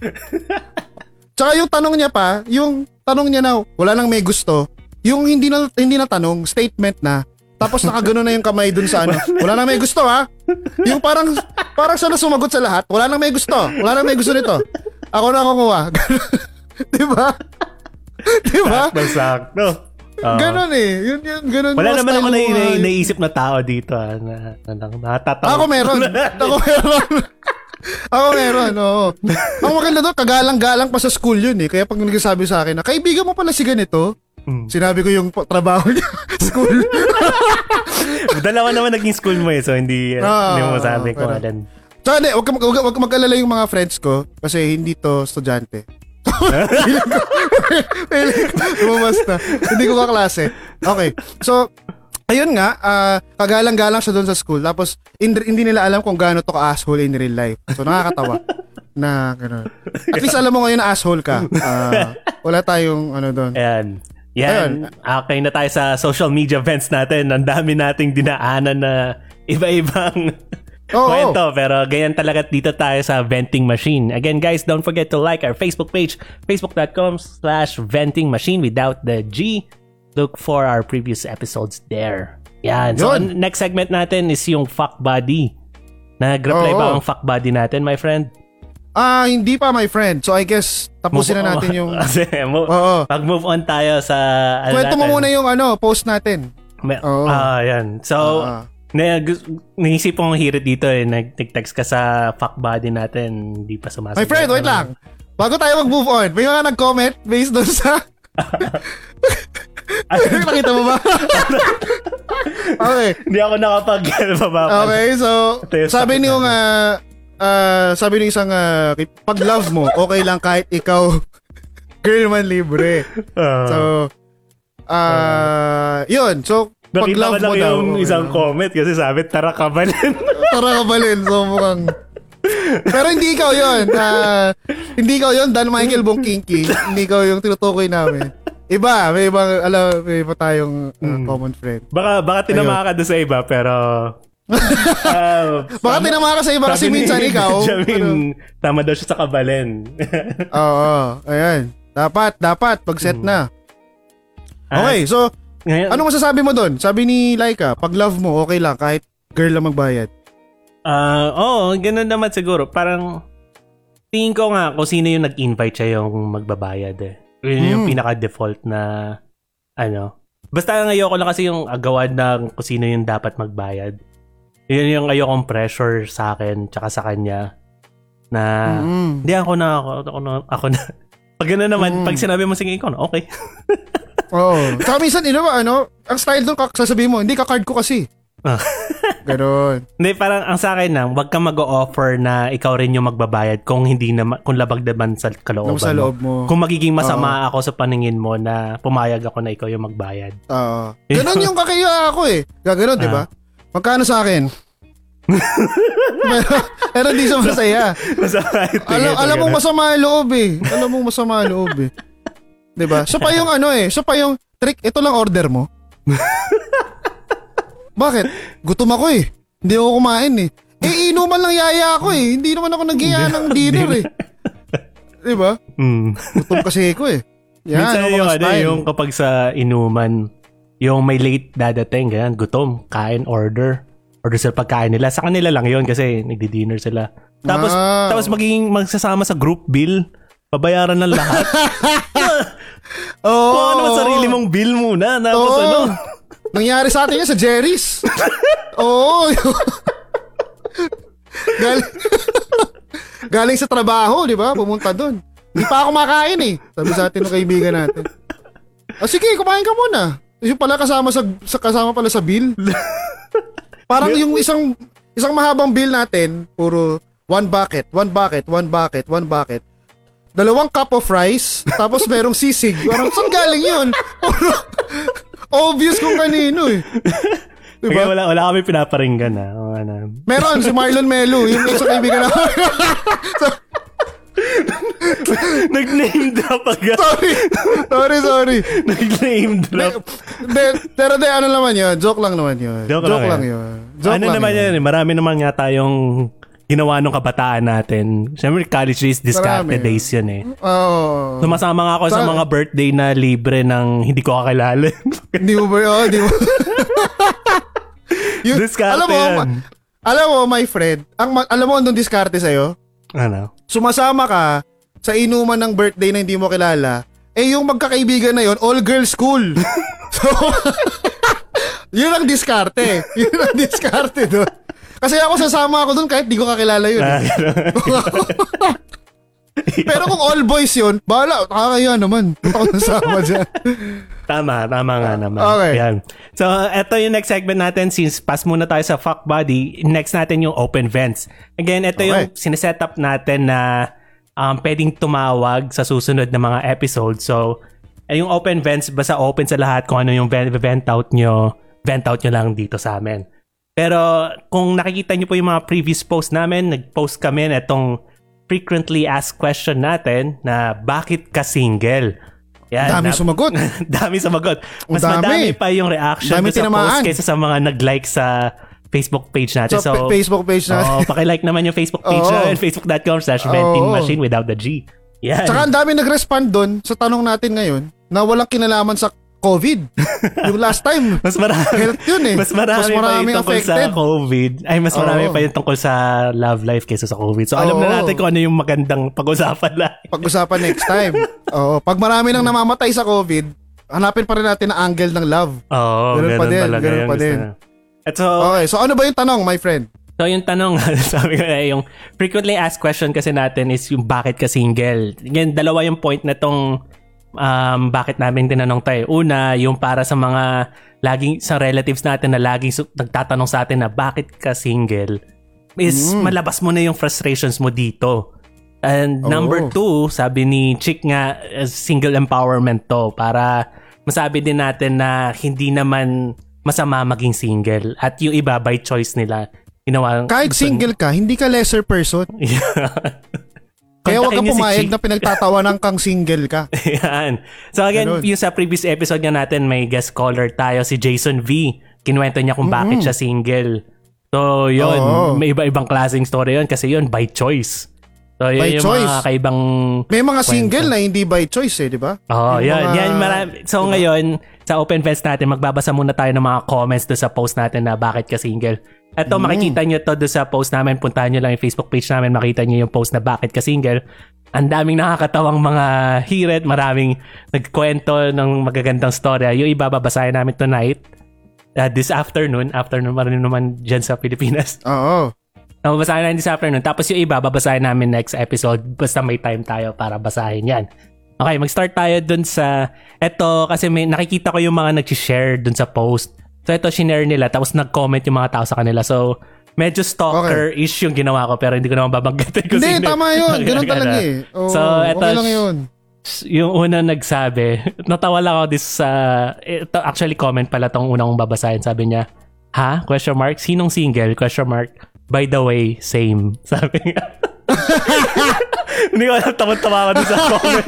Tsaka yung tanong niya pa, yung tanong niya na wala nang may gusto, yung hindi na hindi na tanong, statement na. Tapos nakagano na yung kamay dun sa ano. Wala nang may gusto ha. Yung parang parang siya na sumagot sa lahat. Wala nang may gusto. Wala nang may gusto nito. Ako na kukuha. Di ba? Di ba? Sakto, sakto. Oo. Ganon eh. Yun, yun, ganon Wala naman ako na, na, ah. naisip na tao dito ah, na, na, na natatawa. Ako meron. Ako meron. Ako meron, oo. Ang maganda doon, kagalang-galang pa sa school yun eh. Kaya pag nagsasabi sa akin na, kaibigan mo pala si ganito, Hmm. sinabi ko yung trabaho niya, school. Dalawa naman naging school mo eh, so hindi, Ah, hindi mo masabi kung alin. Tsaka hindi, wag ka, mag- wag, wag ka mag-alala yung mga friends ko kasi hindi to estudyante. Lumabas na. Hindi ko kaklase. Okay. So, ayun nga, ah, kagalang-galang siya doon sa school. Tapos, in- hindi nila alam kung gaano to ka-asshole in real life. So, nakakatawa na gano'n. At least alam mo ngayon na asshole ka. Ah, wala tayong ano doon. Ayan. Yan. Okay na tayo sa social media events natin. Ang dami nating dinaanan na iba-ibang Oo. kwento. Pero ganyan talaga dito tayo sa Venting Machine. Again, guys, don't forget to like our Facebook page, facebook.com slash venting machine without the G. Look for our previous episodes there. Yan. So, Yun. next segment natin is yung fuck body. Nag-reply Oo. ba ang fuck body natin, my friend? Ah, hindi pa my friend. So, I guess, tapusin na natin yung... Kasi, mo- Oo. Mag-move on tayo sa... ano Kwento mo muna yung ano, post natin. May- Oo. Ah, yan. So, Ah. Na, naisip kong hirit dito eh. Nag- Nag-text ka sa fuck body natin. Hindi pa sumasagot. My friend, wait lang. Bago tayo mag-move on, may mga nag-comment based doon sa... Nakita mo ba? okay. Hindi ako nakapag... Okay, so sabi niyo nga ah, sabi ng isang ah, pag love mo, okay lang kahit ikaw girl man libre. Uh, So ah, yun. So Nakita ko love lang mo daw. yung okay isang lang. comment kasi sabi, tara ka ba Tara ka balin. So mukhang pero hindi ikaw yun. Ah, hindi ikaw yun, Dan Michael Bong Kinky. hindi ikaw yung tinutukoy namin. Iba, may ibang, alam, may iba tayong ah, Mm. common friend. baka, baka tinama ka doon sa iba, pero Uh, Baka tinama ka sa iba kasi sabi ni minsan ikaw. Benjamin, tama daw siya sa kabalen. Oo, ayan. Dapat, dapat, pag set na. Okay, so, Ngayon, ano masasabi mo doon? Sabi ni Laika, pag love mo, okay lang, kahit girl lang magbayad. Ah, oo, ganun naman siguro. Parang tingin ko nga kung sino yung nag-invite siya yung magbabayad eh. Yun yung Hmm. pinaka-default na ano. Basta ang ayoko lang kasi yung agawan ng kung sino yung dapat magbayad. Yun yung ayokong pressure sa akin tsaka sa kanya na Mm. hindi ako na ako, ako na ako na pag gano'n naman, Mm. pag sinabi mo sige ko na, okay. Oo. Saka minsan, you know, ano, ang style doon, sasabihin mo, hindi ka card ko kasi. Ah. Ganon. Hindi, parang ang sa akin lang, wag kang mag-offer na ikaw rin yung magbabayad kung hindi naman, kung labag naman sa kalooban sa mo. loob mo. Kung magiging masama ako sa paningin mo na pumayag ako na ikaw yung magbayad. Oo. Ganon yung kakaya ako eh. Gaganon, di ba? Magkano sa akin? pero, pero di sa masaya. Masama Alam, alam mo ganun. masama ang loob eh. Alam mo masama ang loob eh. 'Di ba? So pa yung ano eh, so pa yung trick, ito lang order mo. Bakit? Gutom ako eh. Hindi ako kumain eh. Eh inuman lang yaya ako eh. Hindi naman ako nagiya ng dinner eh. 'Di ba? Mm. Gutom kasi ako eh. Yan, Minsan ang yung, mga ano, yung kapag sa inuman, yung may late dadating, ganyan, gutom, kain, order. Order sila pagkain nila. Sa kanila lang yun kasi nagdi-dinner sila. Tapos, Ah. tapos magiging magsasama sa group bill. Pabayaran ng lahat. Oo. Kung ano sarili mong bill muna. Tapos Oo. ano, Nangyari sa atin yan sa Jerry's. Oo. galing, galing sa trabaho, di ba? Pumunta doon. Hindi pa ako makain eh. Sabi sa atin ng kaibigan natin. Ah, sige, kumain ka muna. Yung pala kasama sa, sa kasama pala sa bill. Parang yung isang isang mahabang bill natin, puro one bucket, one bucket, one bucket, one bucket. Dalawang cup of rice, tapos merong sisig. Parang saan galing yun? Obvious kung kanino eh. Diba? Diba? wala, wala kami pinaparinggan na. Ano. Meron, si Marlon Melo, yung isa kaibigan namin. Nag-name drop agad. sorry, sorry, sorry. Nag-name drop. De, pero de, ano naman yun, joke lang naman yun. Joke lang lang yan. yun. Joke ano lang naman yan, eh, marami naman nga tayong ginawa nung kabataan natin. Siyempre, college days, discarded Marami. days yan eh. Oo. Sumasama nga ako sa Sa- mga birthday na libre ng hindi ko kakilala. Hindi mo ba yun? Di mo. Yun- Diskarte alam mo, yan. ma- alam mo, my friend, ang, ma- alam mo andong diskarte sa'yo? ano? Sumasama ka sa inuman ng birthday na hindi mo kilala, eh yung magkakaibigan na yon all girls school. so, yun ang diskarte. Yun ang diskarte doon. Kasi ako sasama ako doon kahit di ko kakilala yun. Ah. Pero kung all boys yun, bahala, kakaya naman. Ako nasama dyan? Tama, tama nga naman. Okay. Yan. So, eto yung next segment natin since pass muna tayo sa fuck body. Next natin yung open vents. Again, yung Okay. sineset up natin na um, pwedeng tumawag sa susunod na mga episode. So, eh, yung open vents, basta open sa lahat kung ano yung vent, vent out nyo, vent out nyo lang dito sa amin. Pero kung nakikita nyo po yung mga previous post namin, nag-post kami na itong frequently asked question natin na bakit ka single? Yan, Dami na- sumagot. dami sumagot. Mas Ang madami dami. pa yung reaction Dami sa tinamaan. post kaysa sa mga nag-like sa Facebook page natin. So, So, fa- Facebook page na. oh, pakilike naman yung Facebook page Oo. natin, facebook.com slash venting machine without the G. Yan. Tsaka ang dami nag-respond doon sa tanong natin ngayon na walang kinalaman sa COVID. yung last time, mas marami. health yun eh. Mas marami, Mas pa maraming yung tungkol affected. sa COVID. Ay, mas marami Oo. pa yung tungkol sa love life kaysa sa COVID. So, alam Oo. na natin kung ano yung magandang pag-usapan lang. Pag-usapan next time. Oo, pag marami nang namamatay sa COVID, hanapin pa rin natin ang angle ng love. Oo, Ganun ganun, pa din, talaga ganun pa Gusto din. na. At so, Okay, so ano ba yung tanong, my friend? So yung tanong, sabi ko na yung frequently asked question kasi natin is yung bakit ka single. Again, dalawa yung point na tong um, bakit namin tinanong tayo. Una, yung para sa mga laging sa relatives natin na laging su- nagtatanong sa atin na bakit ka single is malabas mo na yung frustrations mo dito. And Oo. number two, sabi ni Chick nga, uh, single empowerment to para masabi din natin na hindi naman masama maging single at yung iba by choice nila ginawa Kahit gusto- single ka, hindi ka lesser person. Kaya Kontakin huwag ka niyo si pumayag Chick. na pinagtatawanan kang single ka. Yan. So again, Ganun. yung sa previous episode nga natin, may guest caller tayo, si Jason V. Kinuwento niya kung bakit siya single. So, yun. Oo. May iba-ibang klaseng story yun kasi yun, by choice. So, yun By yung choice. mga kaibang... May mga Kwento. single na hindi by choice eh, di ba? Oh, Yung yan. mga- yan marami. So, Diba? ngayon, sa Open Fest natin, magbabasa muna tayo ng mga comments doon sa post natin na bakit ka single. Ito, Mm. makikita nyo to doon sa post namin. Puntahan nyo lang yung Facebook page namin. Makita nyo yung post na bakit ka single. Ang daming nakakatawang mga hirit. Maraming nagkwento ng magagandang storya. Yung iba, babasahin namin tonight. Uh, this afternoon. Afternoon pa rin naman dyan sa Pilipinas. Oo. Uh, babasahin natin this afternoon. Tapos yung iba, babasahin namin next episode. Basta may time tayo para basahin yan. Okay, mag-start tayo dun sa... Eto, kasi may nakikita ko yung mga nag-share dun sa post. So ito, shinare nila. Tapos nag-comment yung mga tao sa kanila. So, medyo stalker-ish yung ginawa ko. Pero hindi ko naman babanggitin kung Hindi, tama yun. Ganun talaga eh. Oo, So, eto, okay lang yun. yung una nagsabi, natawa lang ako this sa ito actually comment pala tong unang babasahin. Sabi niya, "Ha? Question mark. Sinong single? Question mark. By the way, same." Sabi niya. Hindi ko alam, tawa-tawa ako dun sa comment.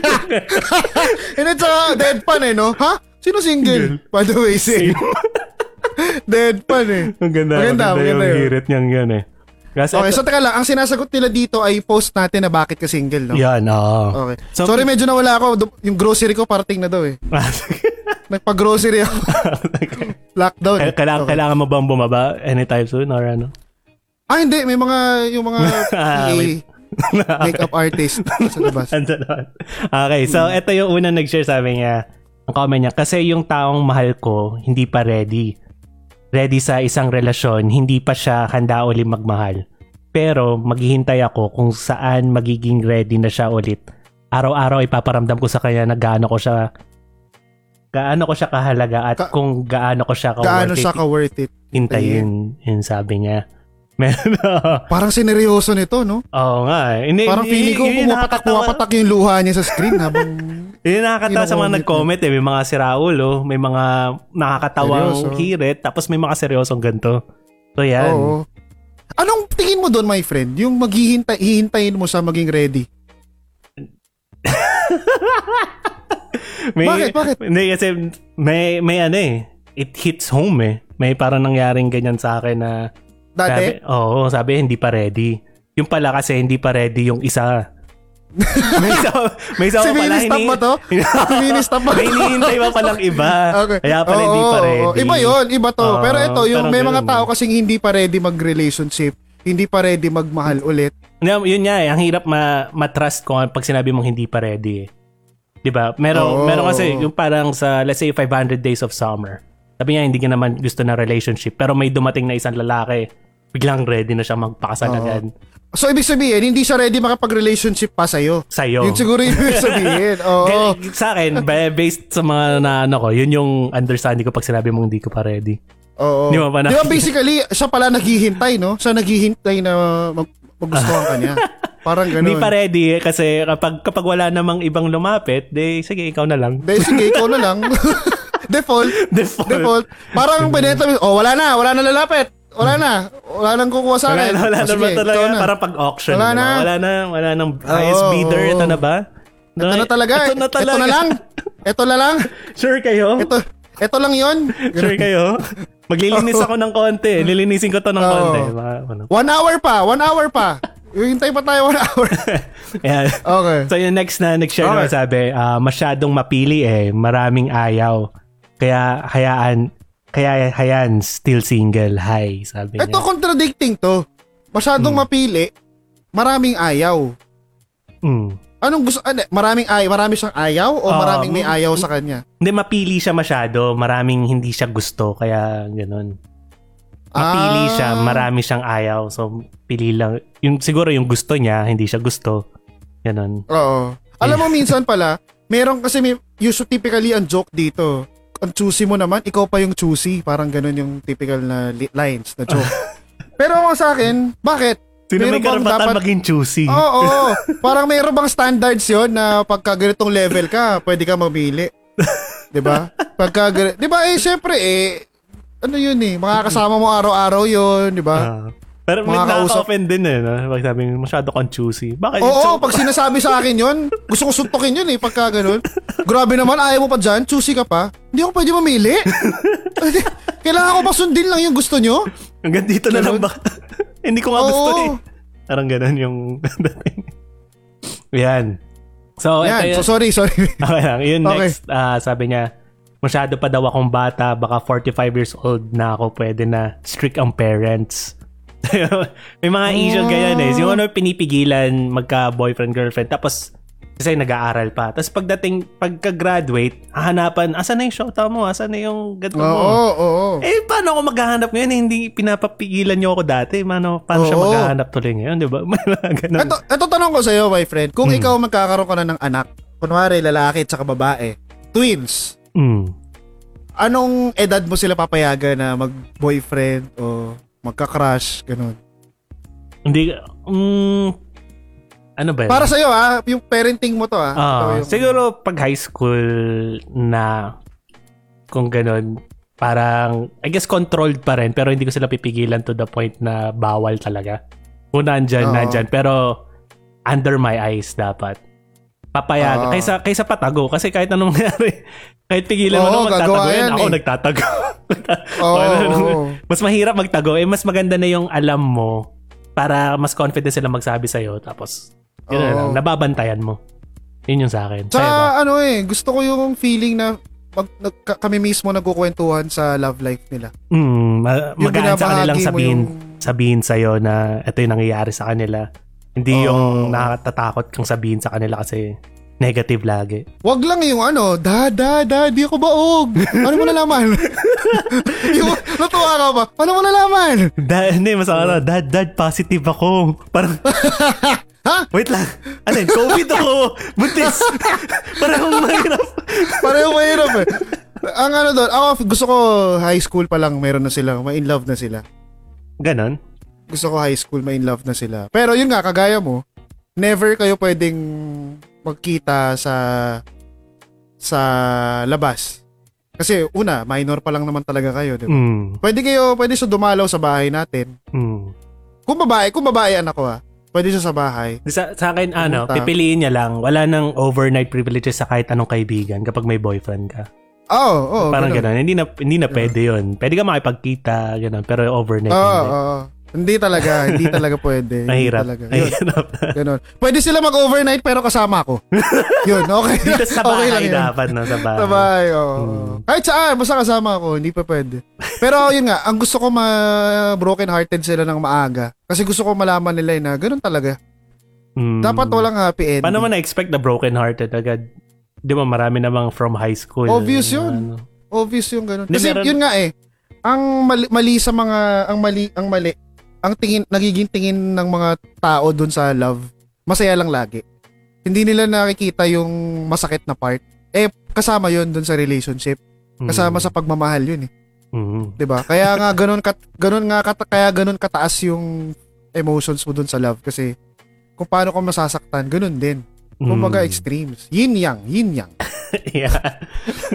And it's a deadpan eh, no? Ha? Sino single? By the way, same. deadpan eh. Ang ganda, Maganda, maganda, yung maganda yun. hirit niyang yan eh. Kasi Okay, ito- so teka lang. Ang sinasagot nila dito ay post natin na bakit ka single, no? yan, oo. Okay. So- Sorry, medyo nawala ako. Yung grocery ko parating na daw eh. Nagpa-grocery ako. Lockdown. eh. kailangan, Okay. kailangan mo bang bumaba anytime soon or ano? Ah, hindi. May mga, yung mga PA, makeup artist sa labas. Okay, so ito yung unang nag-share sabi niya, ang comment niya, kasi yung taong mahal ko, hindi pa ready. Ready sa isang relasyon, hindi pa siya handa uli magmahal. Pero maghihintay ako kung saan magiging ready na siya ulit. Araw-araw ipaparamdam ko sa kanya na gaano ko siya gaano ko siya kahalaga at Ka- kung gaano ko siya Gaano ka-worth siya it, ka-worth it? hintayin. Yun sabi niya. Meron Parang sineryoso nito, no? Oo nga. eh. Hindi, Parang feeling ko pumapatak, pumapatak yung luha niya sa screen habang... Yung nakakatawa sa mga nag-comment eh. May mga siraulo, may mga nakakatawang Seryoso. hirit, tapos may mga seryosong ganito. So yan. Oo. Anong tingin mo doon, my friend? Yung maghihintay, hihintayin mo sa maging ready. May, Bakit? Bakit? Hindi kasi may, may ano eh. It hits home eh. May parang nangyaring ganyan sa akin na Dati? sabi, oo, sabi hindi pa ready. Yung pala kasi hindi pa ready yung isa. may isa, may isa si pa pala. mini-stop ba to? Si mini-stop ba? may hinihintay pa palang iba. Okay. Kaya pala hindi Oo, pa oo, ready. oo. Iba yon iba to. Oo, pero ito, yung pero may mga tao kasing hindi pa ready mag-relationship, hindi pa ready magmahal ulit. Yun, yun nga eh, ang hirap ma- ma-trust ko pag sinabi mong hindi pa ready eh. 'Di ba? Meron Oo. meron kasi yung parang sa let's say 500 days of summer. Sabi niya hindi ka naman gusto ng relationship pero may dumating na isang lalaki, biglang ready na siya magpakasal Oo. agad So, ibig sabihin, hindi siya ready makapag-relationship pa sa'yo. sa'yo. Yun siguro yung ibig sabihin. Oo. Sa akin, ba- based sa mga na ano ko, yun yung understanding ko pag sinabi mong hindi ko pa ready. Oo. Di ba pa na- Di ba basically, siya pala naghihintay, no? Siya naghihintay na mag magustuhan ka niya. Parang ganun. Hindi pa ready eh, kasi kapag kapag wala namang ibang lumapit, de sige ikaw na lang. Dahil sige, ikaw na lang. Default. Default. Default. Parang pineta mo, oh, wala na, wala na lalapit. Wala na. Wala nang kukuha sa Wala akin. na, wala Oh, na ba talaga? na. Parang pag-auction. Wala na. Wala na. Wala nang highest Oo, bidder. Ito na ba? Ito na talaga. Ito na talaga. Ito na lang. Ito na lang. Sure kayo? Ito, ito lang yon. Sure kayo? Maglilinis ako ng konti. Lilinisin ko to ng Oo. konti. One hour pa. One hour pa. Hintay pa tayo one hour. Ayan. Okay. So yung next na nag-share Okay. naman sabi, ah, masyadong mapili eh, maraming ayaw. Kaya hayaan, kaya hayan, still single. Hi, sabi Ito niya. contradicting to. Masyadong Hmm. mapili, maraming ayaw. Mm. Anong gusto? Ano, maraming ay, marami siyang ayaw o Ah, maraming may mm, ayaw sa kanya? Hindi, mapili siya masyado. Maraming hindi siya gusto. Kaya ganun. Mapili Ah. siya, marami siyang ayaw. So, pili lang. Yung, siguro yung gusto niya, hindi siya gusto. Ganun. Oo. Alam mo minsan pala, meron kasi may usually typically ang joke dito. Ang choosy mo naman, ikaw pa yung choosy. Parang ganun yung typical na li- lines na joke. Pero ako sa akin, bakit? Sino may karapatan dapat- maging choosy? Oo, oo. Parang mayroon bang standards yon na pagka ganitong level ka, pwede ka mamili. 'Di ba? Pagka 'di ba eh syempre eh ano yun eh, makakasama mo araw-araw 'yon, 'di ba? Ah. Pero may nakaka-offend din eh. No? Pag sabi, masyado kang choosy. Bakit? Oo, So- pag sinasabi sa akin yun, gusto ko suntukin yun eh, pagka ganun. Grabe naman, ayaw mo pa dyan, choosy ka pa. Hindi ako pwede mamili. Kailangan ko pa sundin lang yung gusto nyo. Hanggang dito na lang ba? Hindi ko nga Oo. gusto eh. Parang ganun yung dating. Yan. So, ito Yan, yun. so sorry, sorry. Okay lang. Yun Okay. next, ah, sabi niya, masyado pa daw akong bata, baka 45 years old na ako, pwede na strict ang parents. May mga Oh. ganyan eh. Yung ano pinipigilan magka-boyfriend, girlfriend, tapos kasi nag-aaral pa. Tapos pagdating, pagka-graduate, hahanapan, asan na yung shota mo? Asan na yung ganito Oo, mo? oo, oo. Eh, paano ako maghahanap ngayon? Eh, Hindi pinapapigilan niyo ako dati. Paano, paano siya Oo. maghahanap tuloy ngayon? Di ba? Ganun. Ito, ito tanong ko sa iyo, my friend. Kung Hmm. ikaw magkakaroon ka na ng anak, kunwari lalaki at saka babae, twins, Mm. anong edad mo sila papayagan na mag-boyfriend o magka-crush, ganun? Hindi, mm, ano ba yun? Para sa iyo ah, yung parenting mo to ah. Ito yung- siguro pag high school na kung ganun, parang I guess controlled pa rin pero hindi ko sila pipigilan to the point na bawal talaga. Kung nandyan, Oo. nandyan. Pero under my eyes dapat. Papayag. Oo. Kaysa, kaysa patago. Kasi kahit anong mangyari, kahit pigilan mo Oo, na magtatago gagawa yan, yan ako eh. nagtatago. Oo, mas mahirap magtago. Eh, mas maganda na yung alam mo para mas confident sila magsabi sa'yo. Tapos, yun na Oo. lang, nababantayan mo. Yun yung sa akin. Sa Sa'yo ba? ano eh, gusto ko yung feeling na pag nag- ka- kami mismo nagkukwentuhan sa love life nila. Mm, ma- Yung magaan sa kanilang binabahagi mo sabihin, yung- sabihin sa'yo na ito yung nangyayari sa kanila. Hindi Oo. yung nakatatakot kang sabihin sa kanila kasi negative lagi. Wag lang yung ano, da, da, da, di ako baog. Ano mo nalaman? yung, natuwa ka ba? Ano mo nalaman? Da, hindi, mas ano, dad, dad, positive ako. Parang, Ha? wait lang. Alin, COVID ako. Buntis. Parang mahirap. Pareho mahirap eh. Ang ano doon, ako gusto ko high school pa lang meron na sila, ma-in love na sila. Ganon. Gusto ko high school, ma-in love na sila. Pero yun nga, kagaya mo, never kayo pwedeng magkita sa sa labas. Kasi una, minor pa lang naman talaga kayo, di ba? Mm, Pwede kayo, pwede siya dumalaw sa bahay natin. mm. Kung babae, kung babae anak ko ah, pwede siya sa bahay. Sa, sa akin, ano, Pumunta. pipiliin niya lang. Wala nang overnight privileges sa kahit anong kaibigan kapag may boyfriend ka. Oo, oo. Parang ganun. gano'n. Hindi na, hindi na pwede yun. Pwede ka makipagkita, gano'n. Pero overnight, Oo, hindi. oo. Hindi talaga, hindi talaga pwede. Hindi Mahirap. talaga. Yun, Mahirap. ganun. Pwede sila mag-overnight pero kasama ako. Yun, okay. Dito sa okay bahay lang yun. dapat, no? Sa bahay. Sa bahay, oo. Hmm. Kahit saan, basta kasama ako, hindi pa pwede. Pero yun nga, ang gusto ko ma-broken hearted sila ng maaga. Kasi gusto ko malaman nila eh na ganun talaga. Mm. Dapat walang happy ending. Paano mo na-expect na broken hearted agad? Di ba marami namang from high school. Obvious na yun. ano. Obvious yung ganun. Hindi, Kasi meron- yun nga eh, ang mali, mali sa mga, ang mali, ang mali, ang tingin, nagiging tingin ng mga tao dun sa love, masaya lang lagi. Hindi nila nakikita yung masakit na part. Eh, kasama yun dun sa relationship. Kasama Mm. sa pagmamahal yun eh. Mm. 'Di ba? Kaya nga ganun kat ganun nga kat, kaya ganun kataas yung emotions mo dun sa love kasi kung paano ka masasaktan, ganun din. Kumbaga Mm. extremes. Yin yang, yin yang. yeah.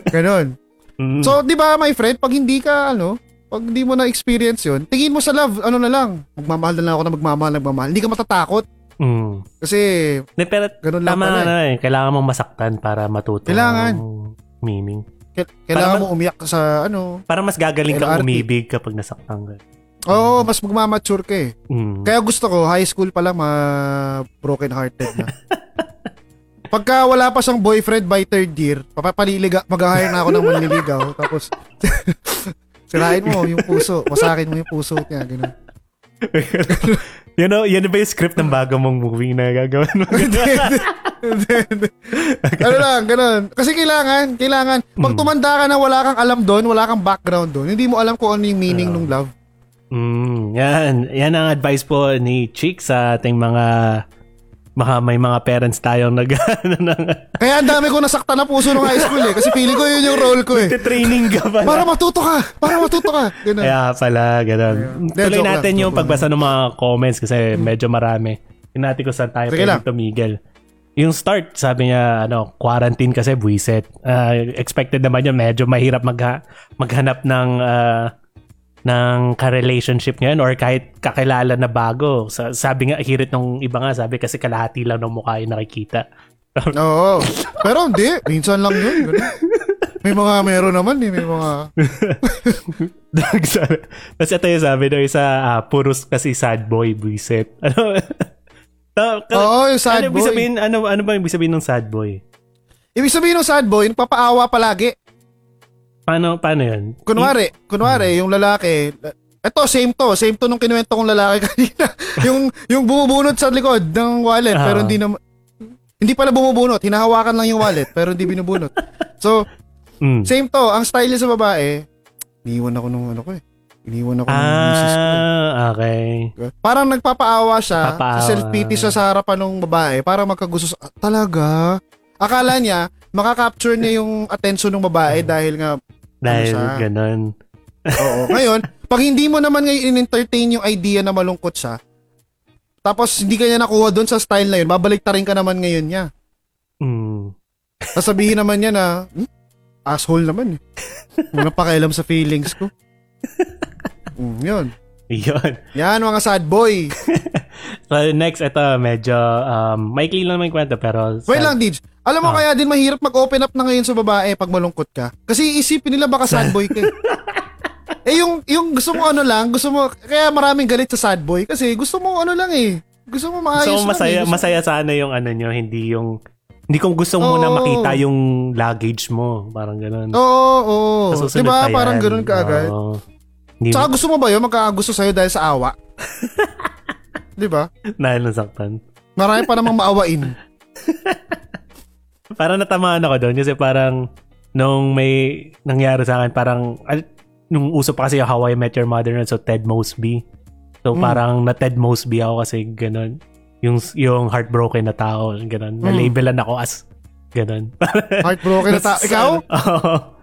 Ganun. Mm. So, 'di ba, my friend, pag hindi ka ano, pag hindi mo na experience 'yun, tingin mo sa love, ano na lang, magmamahal na lang ako na magmamahal, nagmamahal. Hindi ka matatakot Mm. kasi Hindi, pero ganun lang tama pala. na Eh. eh. Kailangan mong masaktan para matuto. Kailangan. ang meaning. Kailangan Para mo umiyak sa ano. Para mas gagaling kang LRT. umibig kapag nasaktan ka. Oo, mas magmamature ka eh. Mm. Kaya gusto ko, high school pa lang, ma broken hearted na. Pagka wala pa siyang boyfriend by third year, papapaliliga, mag-hire na ako ng manliligaw. tapos, sirain mo yung puso. Masakin mo yung puso niya. Ganun. you know, yan ba yung script ng bago mong movie na gagawin mo? Ano lang, ganun. Kasi kailangan, kailangan, pag Mm. tumanda ka na wala kang alam doon, wala kang background doon, hindi mo alam kung ano yung meaning ng love. Mm, yan. Yan ang advice po ni Chick sa ating mga baka may mga parents tayong nag Kaya ang dami ko nasaktan na puso nung high school eh. Kasi feeling ko yun yung role ko eh. training ka pa. Para matuto ka! Para matuto ka! Ganun. Kaya pala, gano'n. Hindi, Tuloy natin lang, yung pagbasa ng mga comments kasi medyo marami. Natin kung saan tayo Sige pwede tumigil. Yung start, sabi niya, ano, quarantine kasi buwiset. Ah, expected naman yun, medyo mahirap magha- maghanap ng ah, ng ka-relationship ngayon or kahit kakilala na bago. Sa, sabi nga, hirit nung iba nga, sabi kasi kalahati lang ng mukha yung nakikita. Oo. Pero hindi. Minsan lang yun. Ganun. May mga meron naman eh. May mga... Tapos ito yung sabi ng isa, uh, puros kasi sad boy, buisit. Ano? Oo, yung sad ano, boy. Sabihin, ano, ano ba yung sabihin ng sad boy? Ibig sabihin ng sad boy, papaawa palagi. Paano, paano yun? Kunwari, kunwari, yung lalaki, eto, same to. Same to nung kinuwento kong lalaki kanina. yung, yung bumubunot sa likod ng wallet, uh-huh. pero hindi na, hindi pala bumubunot. Hinahawakan lang yung wallet, pero hindi binubunot. So, mm. same to. Ang style sa babae, iniwan ako nung ano ko eh. Iniwan ako ah, ng misis ko. Ah, okay. Parang nagpapaawa siya, Papaawa. sa self-pity siya sa harapan ng babae para magkagusto sa, ah, talaga? Akala niya, makakapture niya yung attention ng babae dahil nga dahil ano ganun. Oo. Ngayon, pag hindi mo naman ngayon in-entertain yung idea na malungkot siya, tapos hindi ka niya nakuha doon sa style na yun, babalik ta rin ka naman ngayon niya. Mm. Sasabihin naman niya na, hmm, asshole naman eh. Wala pakialam sa feelings ko. Mm, yun. Yun. Yan, mga sad boy. so, next, ito, medyo, um, maikli lang naman yung kwento, pero... Sad. Wait lang, Dij. Alam mo, oh. kaya din mahirap mag-open up na ngayon sa babae pag malungkot ka. Kasi isipin nila baka sad boy ka. Eh. eh, yung, yung gusto mo ano lang, gusto mo, kaya maraming galit sa sad boy kasi gusto mo ano lang eh. Gusto mo maayos gusto mo masaya, lang eh. masaya sana yung ano nyo, hindi yung hindi kong gusto mo na makita yung luggage mo. Parang ganun. Oo, oo. oo. Diba? Parang ganun kaagad. Oo. Hindi Saka gusto mo ba yun? Magkakagusto sa'yo dahil sa awa? Di ba? Dahil nasaktan. Marami pa namang maawain. parang natamaan ako doon kasi parang nung may nangyari sa akin, parang nung uso pa kasi yung How I Met Your Mother so Ted Mosby. So mm. parang na Ted Mosby ako kasi ganun. Yung yung heartbroken na tao, ganun. Mm. Na-labelan ako as ganun. heartbroken na tao? Ikaw? Oo.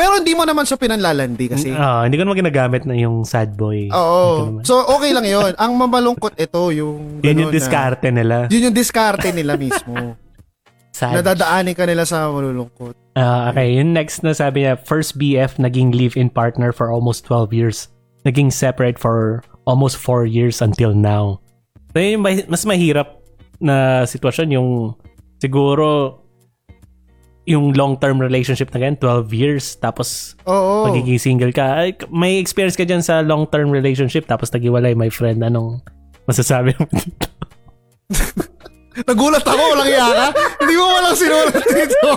Pero hindi mo naman siya pinanlalandi kasi. Oo, uh, hindi ko naman ginagamit na yung sad boy. Oo. So, okay lang yon Ang mamalungkot ito, yung... Yun yung diskarte na, nila. Yun yung diskarte nila mismo. Sad. Nadadaanin ka nila sa malulungkot. Uh, okay, yung next na sabi niya, first BF naging live-in partner for almost 12 years. Naging separate for almost 4 years until now. So, yung mas mahirap na sitwasyon yung siguro yung long-term relationship na ganyan, 12 years, tapos Oo. magiging single ka. Ay, may experience ka dyan sa long-term relationship, tapos nagiwalay, my friend. Anong masasabi mo dito? Nagulat ako, walang iya ka. Hindi mo walang sinulat dito.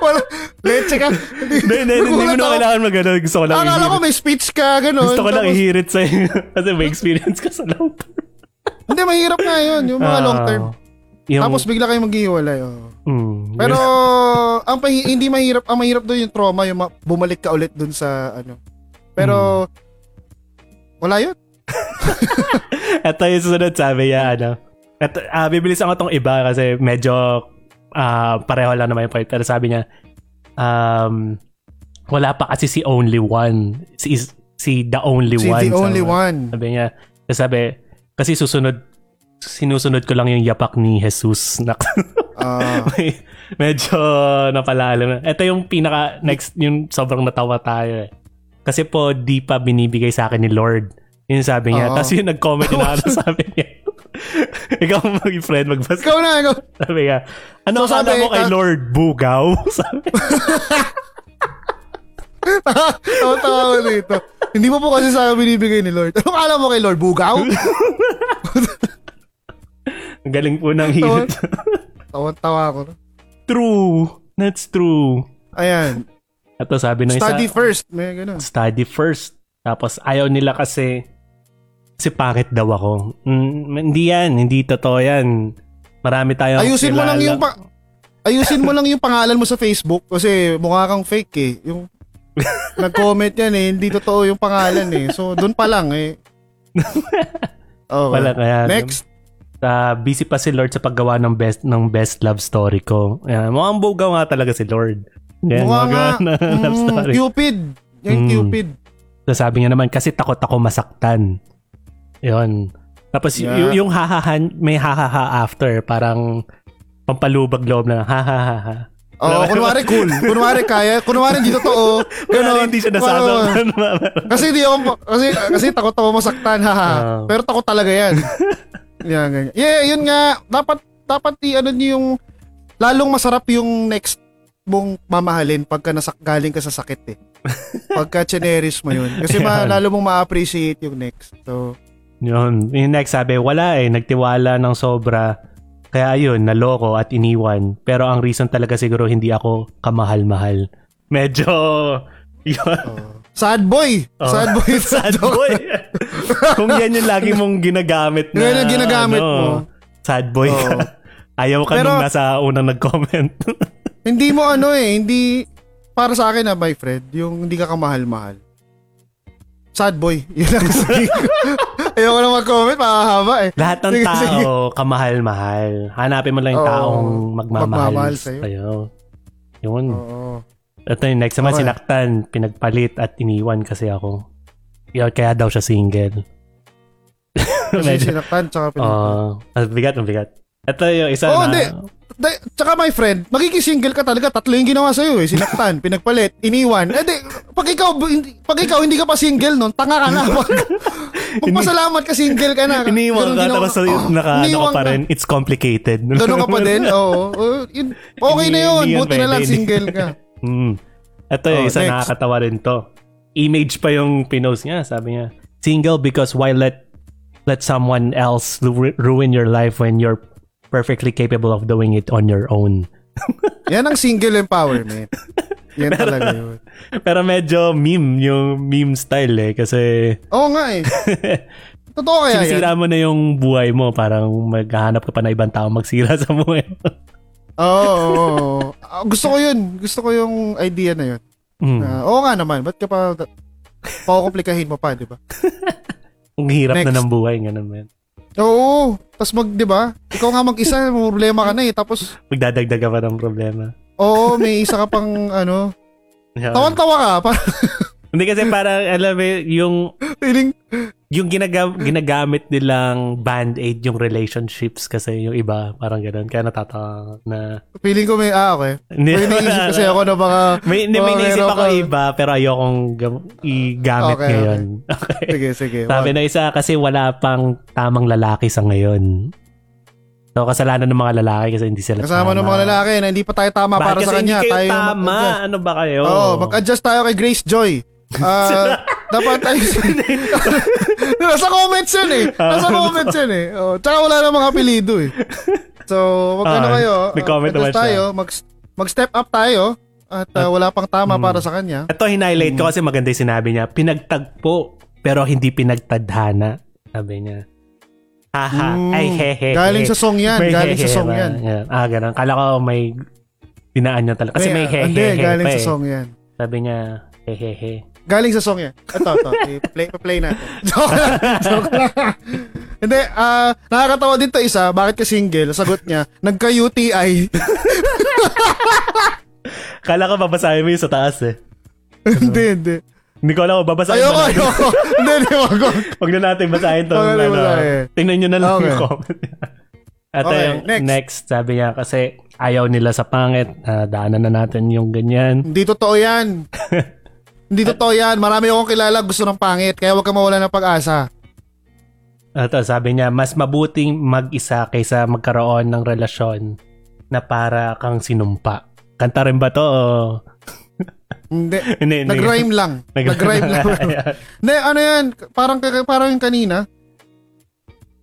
Wala, leche ka. Hindi, hindi, hindi mo na kailangan mag ano. Gusto ko lang Akala ko may speech ka, gano'n. Gusto ko lang ihirit sa'yo. Kasi may experience ka sa long term. hindi, mahirap nga yun. Yung mga uh, long term. Yung... Tapos bigla kayong maghihiwalay. Oh. Mm. Pero ang pahi- hindi mahirap, ang mahirap doon yung trauma, yung ma- bumalik ka ulit doon sa ano. Pero mm. wala yun. Ito yung susunod sabi niya, ano. At uh, bibilisan ko tong iba kasi medyo uh, pareho lang naman yung point. Pero sabi niya, um, wala pa kasi si only one. Si, si the only si one. Si the only one. Sabi niya, sabi, kasi susunod sinusunod ko lang yung yapak ni Jesus na uh, medyo napalalim. Ito yung pinaka next yung sobrang natawa tayo eh. Kasi po di pa binibigay sa akin ni Lord. Yun sabi niya. Uh, Tapos yung nag-comment yung ano sabi niya. ikaw maging friend magbasa. Ikaw na, ikaw. Sabi niya, ano so, sabi, mo kay uh, Lord Bugaw? sabi. Tawa-tawa ko dito. Hindi mo po kasi sa akin binibigay ni Lord. Ano kala mo kay Lord Bugaw? Ang galing po ng hit. Tawa-tawa ko. True. That's true. Ayan. Ito sabi ng Study isa, first. May ganun. Study first. Tapos ayaw nila kasi kasi pangit daw ako. Mm, hindi yan. Hindi totoo yan. Marami tayo Ayusin kilala. mo lang yung pa- Ayusin mo lang yung pangalan mo sa Facebook kasi mukha kang fake eh. Yung nag-comment yan eh, hindi totoo yung pangalan eh. So, doon pa lang eh. Oh, Wala kaya. Next uh, busy pa si Lord sa paggawa ng best ng best love story ko. Yan, mukhang bugaw nga talaga si Lord. Yan, Mukha nga. Na mm, love story. Cupid. Yan, mm. Cupid. So sabi niya naman, kasi takot ako masaktan. Yon. Tapos yeah. y- yung hahahan, may hahaha after, parang pampalubag loob na hahaha. Oo, kunwari cool. Kunwari kaya. Kunwari hindi totoo. Kunwari Ganon. hindi siya nasasaktan. kasi hindi ako, kasi, kasi takot ako masaktan, haha. Oo. Pero takot talaga yan. yan, ganyan. Yeah, yun nga. Dapat, dapat i, ano niyo yung, lalong masarap yung next mong mamahalin pagka nasak, galing ka sa sakit eh. Pagka chineris mo yun. Kasi ma, lalo mong ma-appreciate yung next. So, Yun. Yung next sabi, wala eh. Nagtiwala ng sobra. Kaya ayun, naloko at iniwan. Pero ang reason talaga siguro hindi ako kamahal-mahal. Medyo... Yun. oh. sad boy! Oh. Sad boy! Sad boy. Kung yan yung lagi mong ginagamit na... Yan yung ginagamit ano, mo. Sad boy ka. Oo. Ayaw ka Pero- nung nasa unang nag-comment. hindi mo ano eh, hindi, para sa akin na my friend, yung hindi ka kamahal-mahal. Sad boy. Yun ko. Ayoko na mag-comment, makahaba eh. Lahat ng Sige, tao, sige. kamahal-mahal. Hanapin mo lang yung Oo. taong magmamahal, Magmamahal sa'yo. sa'yo. Yun. Oo. Ito yung next naman, Okay. sinaktan, pinagpalit at iniwan kasi ako. Yun, kaya daw siya single. Kasi Medyo, sinaktan, tsaka pinag- oh, ang bigat, ang bigat. Ito yung isa Oo, na, hindi. Da- tsaka my friend, magiging single ka talaga. Tatlo yung ginawa sa'yo eh. Sinaktan, pinagpalit, iniwan. Eh di, pag ikaw, hindi, pag ikaw hindi ka pa single nun, tanga ka na. Magpasalamat ka single ka na. iniwan ka, ginawa- tapos Oh, naka, ano iniwan ka pa rin, it's complicated. Ganun ka pa din? Oo. Oh, okay na yun. Buti na lang single ka. Hmm. Ito yung Oh, isa next. nakakatawa rin to. Image pa yung pinost niya. Sabi niya, single because why let let someone else ru- ruin your life when you're perfectly capable of doing it on your own. Yan ang single empowerment. Yan talaga yun. Pero medyo meme yung meme style eh. Kasi Oo nga eh. Totoo kaya yan. sinisira mo na yung buhay mo. Parang maghahanap ka pa na ibang tao magsira sa buhay mo. Oo, oo, oo. Ah, Gusto ko yun. Gusto ko yung idea na yun. Hmm. Na, oo nga naman. Ba't ka pa pakukomplikahin mo pa, di ba? Ang hirap na Next. ng buhay. Ganun man. Oo. Tapos mag, di ba? Ikaw nga mag-isa, problema ka na eh. Tapos, Magdadagdag ka pa ng problema. oo, may isa ka pang, ano, Yan. tawan-tawa ka. Parang, Hindi kasi parang, alam mo, yung feeling, yung ginaga- ginagamit nilang band-aid yung relationships kasi yung iba, parang ganun. Kaya natatawa na... feeling ko may, ah, okay. Hindi, May naisip kasi ako na baka, May, hindi, may naisip ako ka- iba, pero ayokong gam- i-gamit Okay, ngayon. Okay. Sige, sige. Sabi na isa kasi wala pang tamang lalaki sa ngayon. So, kasalanan ng mga lalaki kasi hindi sila Kasama tama. ng mga lalaki na hindi pa tayo tama Bakit para sa kanya. hindi kayo tayo tama? mag-adjust. Ano ba kayo? Oo, mag-adjust tayo kay Grace Joy. Ah, dapat tayo... Nasa comments yun eh. Nasa comments yun eh. Oh, tsaka wala namang apelido eh. So, wag ano Ah, kayo. may comment naman tayo, mag, mag-step up tayo at ah, wala pang tama Hmm. para sa kanya. Ito, hinighlight ko kasi maganda yung sinabi niya. Pinagtagpo, pero hindi pinagtadhana. Sabi niya. Haha, Mm, ay hehe. Galing sa song yan. May Galing sa song ba? yan. Ah, ganun. Kala ko may dinaan niya talaga. Kasi may, hehe. Hindi, galing pa sa eh. song yan. Sabi niya, hehehe. Galing sa song yan. Ito, ito. I-play, play natin. Joke lang. Joke lang. Hindi, ah, nakakatawa din to isa. Bakit ka single? Sagot niya, nagka-UTI. Kala ko babasahin mo yung sa taas eh. hindi, hindi. Hindi ko alam kung babasahin Ayoko, ba natin. ayoko. Hindi, hindi, wag. Huwag na natin basahin to. Huwag na ano, basahin. tingnan nyo na lang Okay. yung comment. At Okay, yung next. next. sabi niya kasi ayaw nila sa pangit. Ah, daanan na natin yung ganyan. Hindi totoo yan. hindi totoo yan. Marami akong kilala gusto ng pangit. Kaya wag ka mawala ng pag-asa. At ah, sabi niya, mas mabuting mag-isa kaysa magkaroon ng relasyon na para kang sinumpa. Kanta rin ba to? Hindi. Hindi, hindi. Nag-rhyme lang. Nag-rhyme lang. Hindi, ano yan? Parang, parang yung kanina.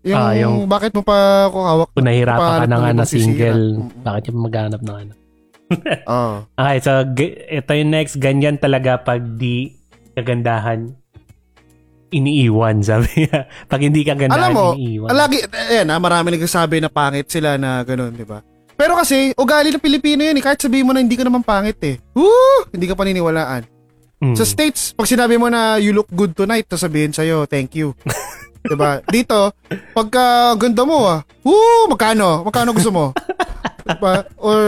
Yung, Ah, yung- bakit mo pa ako hawak? Kung nahihirapan ka na nga na single, bakit yung maghanap ng ano? Oo. Okay, so g- ito yung next. Ganyan talaga pag di kagandahan iniiwan, sabi niya. Pag hindi kagandahan, Alam mo, iniiwan. lagi, ayan ha, marami nagsasabi na pangit sila na gano'n, di ba? Pero kasi, ugali ng Pilipino yun eh. Kahit sabihin mo na hindi ka naman pangit eh. Woo! Hindi ka paniniwalaan. Mm. Sa States, pag sinabi mo na you look good tonight, sasabihin sa'yo, thank you. diba? Dito, pagka ganda mo ah, woo! Magkano? Magkano gusto mo? Diba? Or,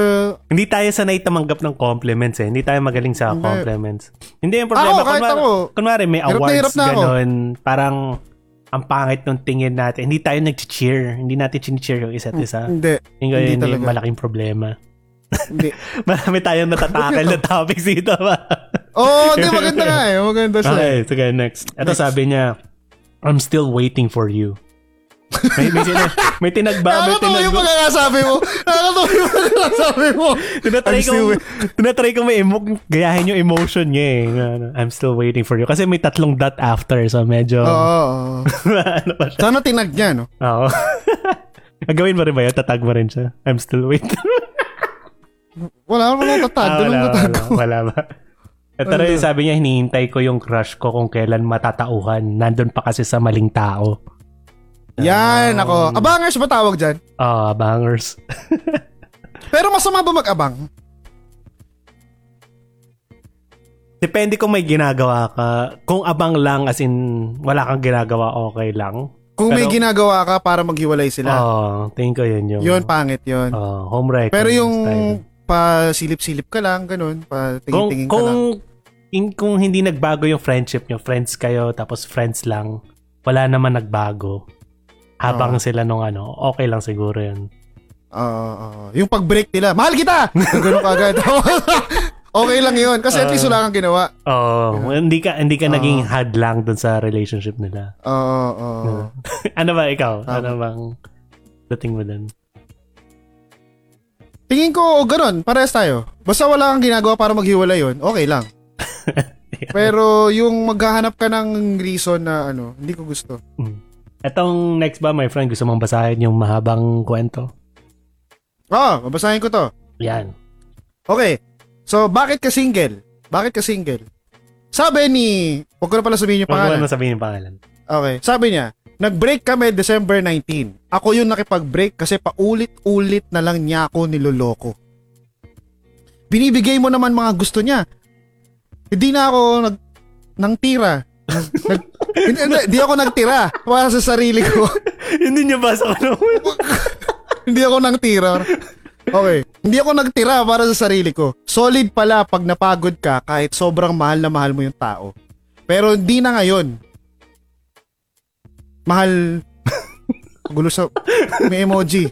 Hindi tayo sanay tumanggap ng compliments eh. Hindi tayo magaling sa Hindi. compliments. Hindi yung problema. Ako, kahit kunwari, ako. kunwari may Hirap na awards, hirap na ako. ganun. Parang ang pangit ng tingin natin. Hindi tayo nag-cheer. Hindi natin cheer yung isa't isa. hindi. Yung Hindi yun yung malaking problema. Hindi. Marami tayong natatakal na topics dito ba? Oo, oh, di maganda nga eh. Maganda siya. Okay, sige, next. Ito Next. sabi niya, I'm still waiting for you. May, may, sina- may tinagba, may Nakakatawa yung tinagba. pagkakasabi mo. Nakakatawa yung pagkakasabi mo. Tinatry I'm ko, still tinatry ko may emo- gayahin yung emotion niya eh. Ano, I'm still waiting for you. Kasi may tatlong dot after, so medyo... Oo, oo. ano pa siya? Sana tinag niya, no? Oo. Gagawin mo rin ba yun? Tatag mo rin siya. I'm still waiting. Wala mo nang tatag. Ah, wala, tatag wala, ko. wala ba? Ito rin sabi niya, hinihintay ko yung crush ko kung kailan matatauhan. Nandun pa kasi sa maling tao. Yan, ako. Abangers ba tawag dyan? Ah, bangers. Pero masama ba mag-abang? Depende kung may ginagawa ka. Kung abang lang, as in, wala kang ginagawa, okay lang. Kung may Pero- ginagawa ka para maghiwalay sila. Oo, tingin ko yun yung... Yun, pangit yun. Oh, home wrecker Pero yung style. pa-silip-silip ka lang, ganun. Kung, Pa-tingin-tingin ka kung, lang. in- kung hindi nagbago yung friendship nyo, friends kayo, tapos friends lang, wala naman nagbago. Habang sila nung ano, okay lang siguro yun. Oo, oo. Yung pag-break nila, mahal kita! Ganun ka agad. okay lang yun. Kasi at least wala kang ginawa. Oh, hindi ka hindi ka naging hadlang dun sa relationship nila. Oo, oo. ano ba ikaw? Tama. Ano bang dating mo dun? Tingin ko, ganun. Parehas tayo. Basta wala kang ginagawa para maghiwalay yun, okay lang. Pero yung maghahanap ka ng reason na ano, hindi ko gusto. Etong next ba, my friend, gusto mong basahin yung mahabang kwento? Ah, babasahin ko to. Yan. Okay. So, bakit ka single? Bakit ka single? Sabi ni, huwag ko na pala sabihin yung Huwag mo pangalan. na sabihin yung pangalan. Okay. Sabi niya, nag-break kami December 19. Ako yung nakipag-break kasi paulit-ulit na lang niya ako niloloko. Binibigay mo naman mga gusto niya. Hindi na ako nag nang tira. Nag, hindi, hindi, ako nagtira para sa sarili ko. hindi niya basa ko naman. hindi ako nang tira. Okay. Hindi ako nagtira para sa sarili ko. Solid pala pag napagod ka kahit sobrang mahal na mahal mo yung tao. Pero hindi na ngayon. Mahal. Gulo sa... May emoji.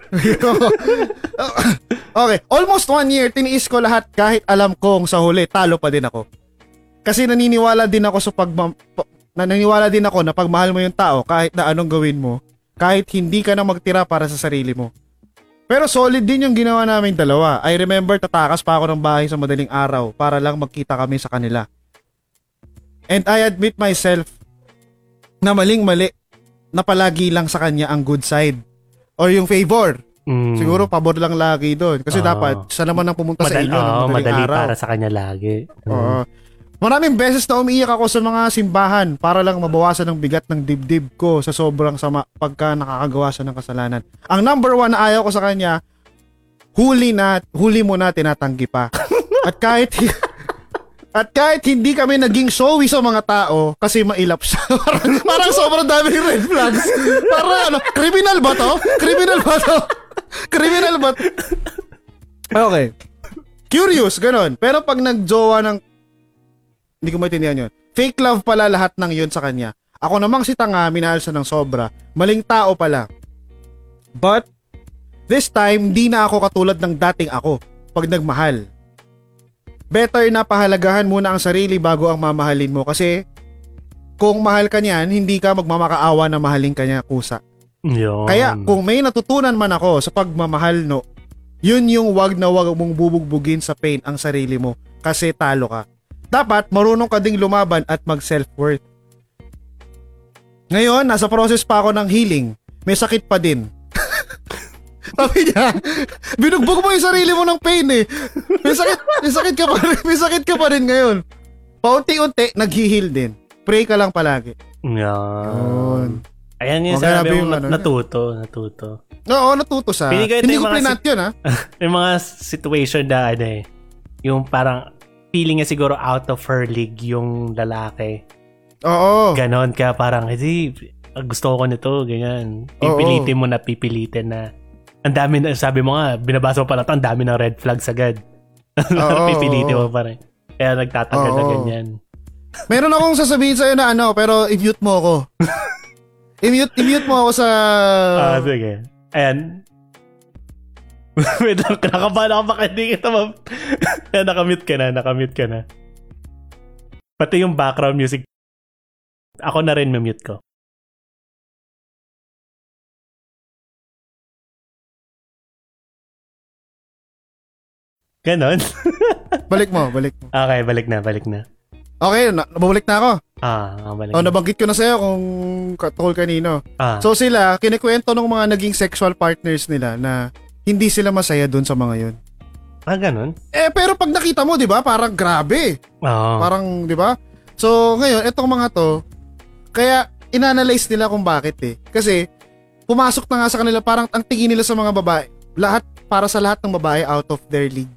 okay. Almost one year, tiniis ko lahat kahit alam kong sa huli, talo pa din ako. Kasi naniniwala din ako sa pag... Naniniwala din ako na pag mahal mo yung tao, kahit na anong gawin mo, kahit hindi ka na magtira para sa sarili mo. Pero solid din yung ginawa namin dalawa. I remember tatakas pa ako ng bahay sa madaling araw para lang magkita kami sa kanila. And I admit myself na maling-mali na palagi lang sa kanya ang good side. Or yung favor. Mm. Siguro pabor lang lagi doon. Kasi Ah. dapat siya naman ang pumunta sa Madali, inyo ng oo, madaling madali araw. para sa kanya lagi. Mm. Oo. Maraming beses na umiiyak ako sa mga simbahan para lang mabawasan ng bigat ng dibdib ko sa sobrang sama pagka nakakagawa siya ng kasalanan. Ang number one na ayaw ko sa kanya, huli na, huli mo na tinatanggi pa. At kahit at kahit hindi kami naging showy sa mga tao kasi mailap siya. parang, parang sobrang daming red flags. Parang ano, criminal ba to? Criminal ba to? criminal ba to? Okay. Curious, ganun. Pero pag nagjowa ng hindi ko maintindihan yun. Fake love pala lahat ng yun sa kanya. Ako namang si tanga, minahal siya ng sobra. Maling tao pala. But, this time, di na ako katulad ng dating ako pag nagmahal. Better na pahalagahan muna ang sarili bago ang mamahalin mo kasi kung mahal ka niyan, hindi ka magmamakaawa na mahalin ka niya kusa. Yun. Kaya kung may natutunan man ako sa pagmamahal no, yun yung wag na wag mong bubugbugin sa pain ang sarili mo kasi talo ka. Dapat marunong ka ding lumaban at mag self-worth. Ngayon, nasa process pa ako ng healing. May sakit pa din. Sabi niya, binugbog mo yung sarili mo ng pain eh. May sakit, may sakit ka pa rin, may sakit ka pa rin ngayon. Paunti-unti, nag-heal din. Pray ka lang palagi. Yan. Yun. Ayan yung Okay, sabi mo, yung ano, natuto, natuto. Oo, natuto sa... Hindi ko plinat yun ha. May mga situation na ano eh, yung parang feeling niya siguro out of her league yung lalaki. Oo. Ganon ka parang, hindi, gusto ko nito, ganyan. Pipilitin mo na pipilitin na. Ang dami na, sabi mo nga, binabasa mo pala ito, ang dami ng red flags agad. Pipilitin mo pa rin. Kaya nagtatagal na ganyan. Meron akong sasabihin sa'yo na ano, pero i-mute mo ako. I-mute, i-mute mo ako sa... Ah, sige. Ayan. Wait lang, kinakabahan ako baka hindi kita ma... Yan, nakamute ka na, nakamute ka na. Pati yung background music, ako na rin mute ko. Ganon? Balik mo, balik mo. okay, balik na, balik na. Okay, na, nabalik na ako. Ah, balik Oh, na. nabanggit ko na sa'yo kung katol kanino. Ah, So sila, kinikwento ng mga naging sexual partners nila na hindi sila masaya dun sa mga yun. ah, ganon? Eh, pero pag nakita mo, di ba, parang grabe. Oo. Parang, di ba? So, ngayon, itong mga to, kaya inanalyze nila kung bakit eh. Kasi, pumasok na nga sa kanila, parang ang tingin nila sa mga babae, lahat, para sa lahat ng babae out of their league.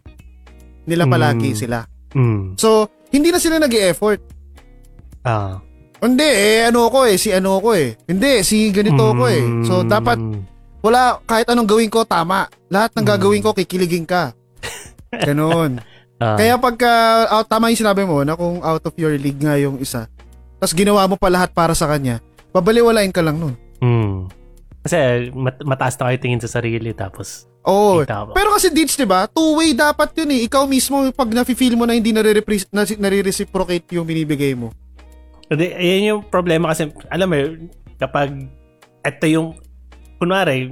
Nila palagi Mm. sila. Mm. So, hindi na sila nag effort Ah. Hindi, eh, ano ko eh, si ano ko eh. Hindi, si ganito ko eh. So, Mm. dapat, wala, kahit anong gawin ko, tama. Lahat ng Mm. gagawin ko, kikiligin ka. Ganon. Ah. Kaya pagka, out, tama yung sinabi mo na kung out of your league nga yung isa, tapos ginawa mo pa lahat para sa kanya, babaliwalain ka lang nun. Mm. Kasi mat- mataas na kayo tingin sa sarili tapos Oo. mo. Pero kasi Deeds, di ba? Two-way dapat yun eh. Ikaw mismo, pag nafe-feel mo na hindi nare-reciprocate yung binibigay mo. Hindi, yan yung problema kasi, alam mo, kapag ito yung, kunwari,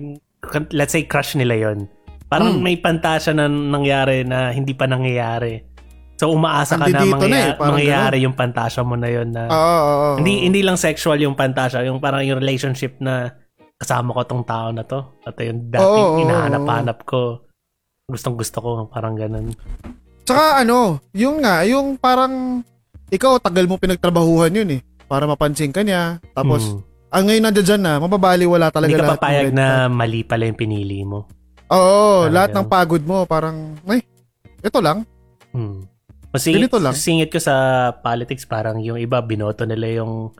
let's say crush nila yon Parang Hmm. may pantasya na nangyari na hindi pa nangyayari. So umaasa ka na, Andito na eh, mangyayari yung pantasya mo na yon na Oo, oo, oo. hindi hindi lang sexual yung pantasya, yung parang yung relationship na kasama ko tong tao na to. At yung dating Oo, oo, hinahanap-hanap ko. Gustong gusto ko, parang ganun. Tsaka ano, yung nga, yung parang, ikaw, tagal mo pinagtrabahuhan yun eh. Para mapansin ka niya. Tapos, Hmm. Ang ngayon nandiyan dyan na, mababali wala talaga hindi ka papayag na mali pala yung pinili mo. Oo, Ah, lahat ng pagod mo, parang, ay, ito lang. Hmm. Masingit, Ganito lang. singit ko sa politics, parang yung iba, binoto nila yung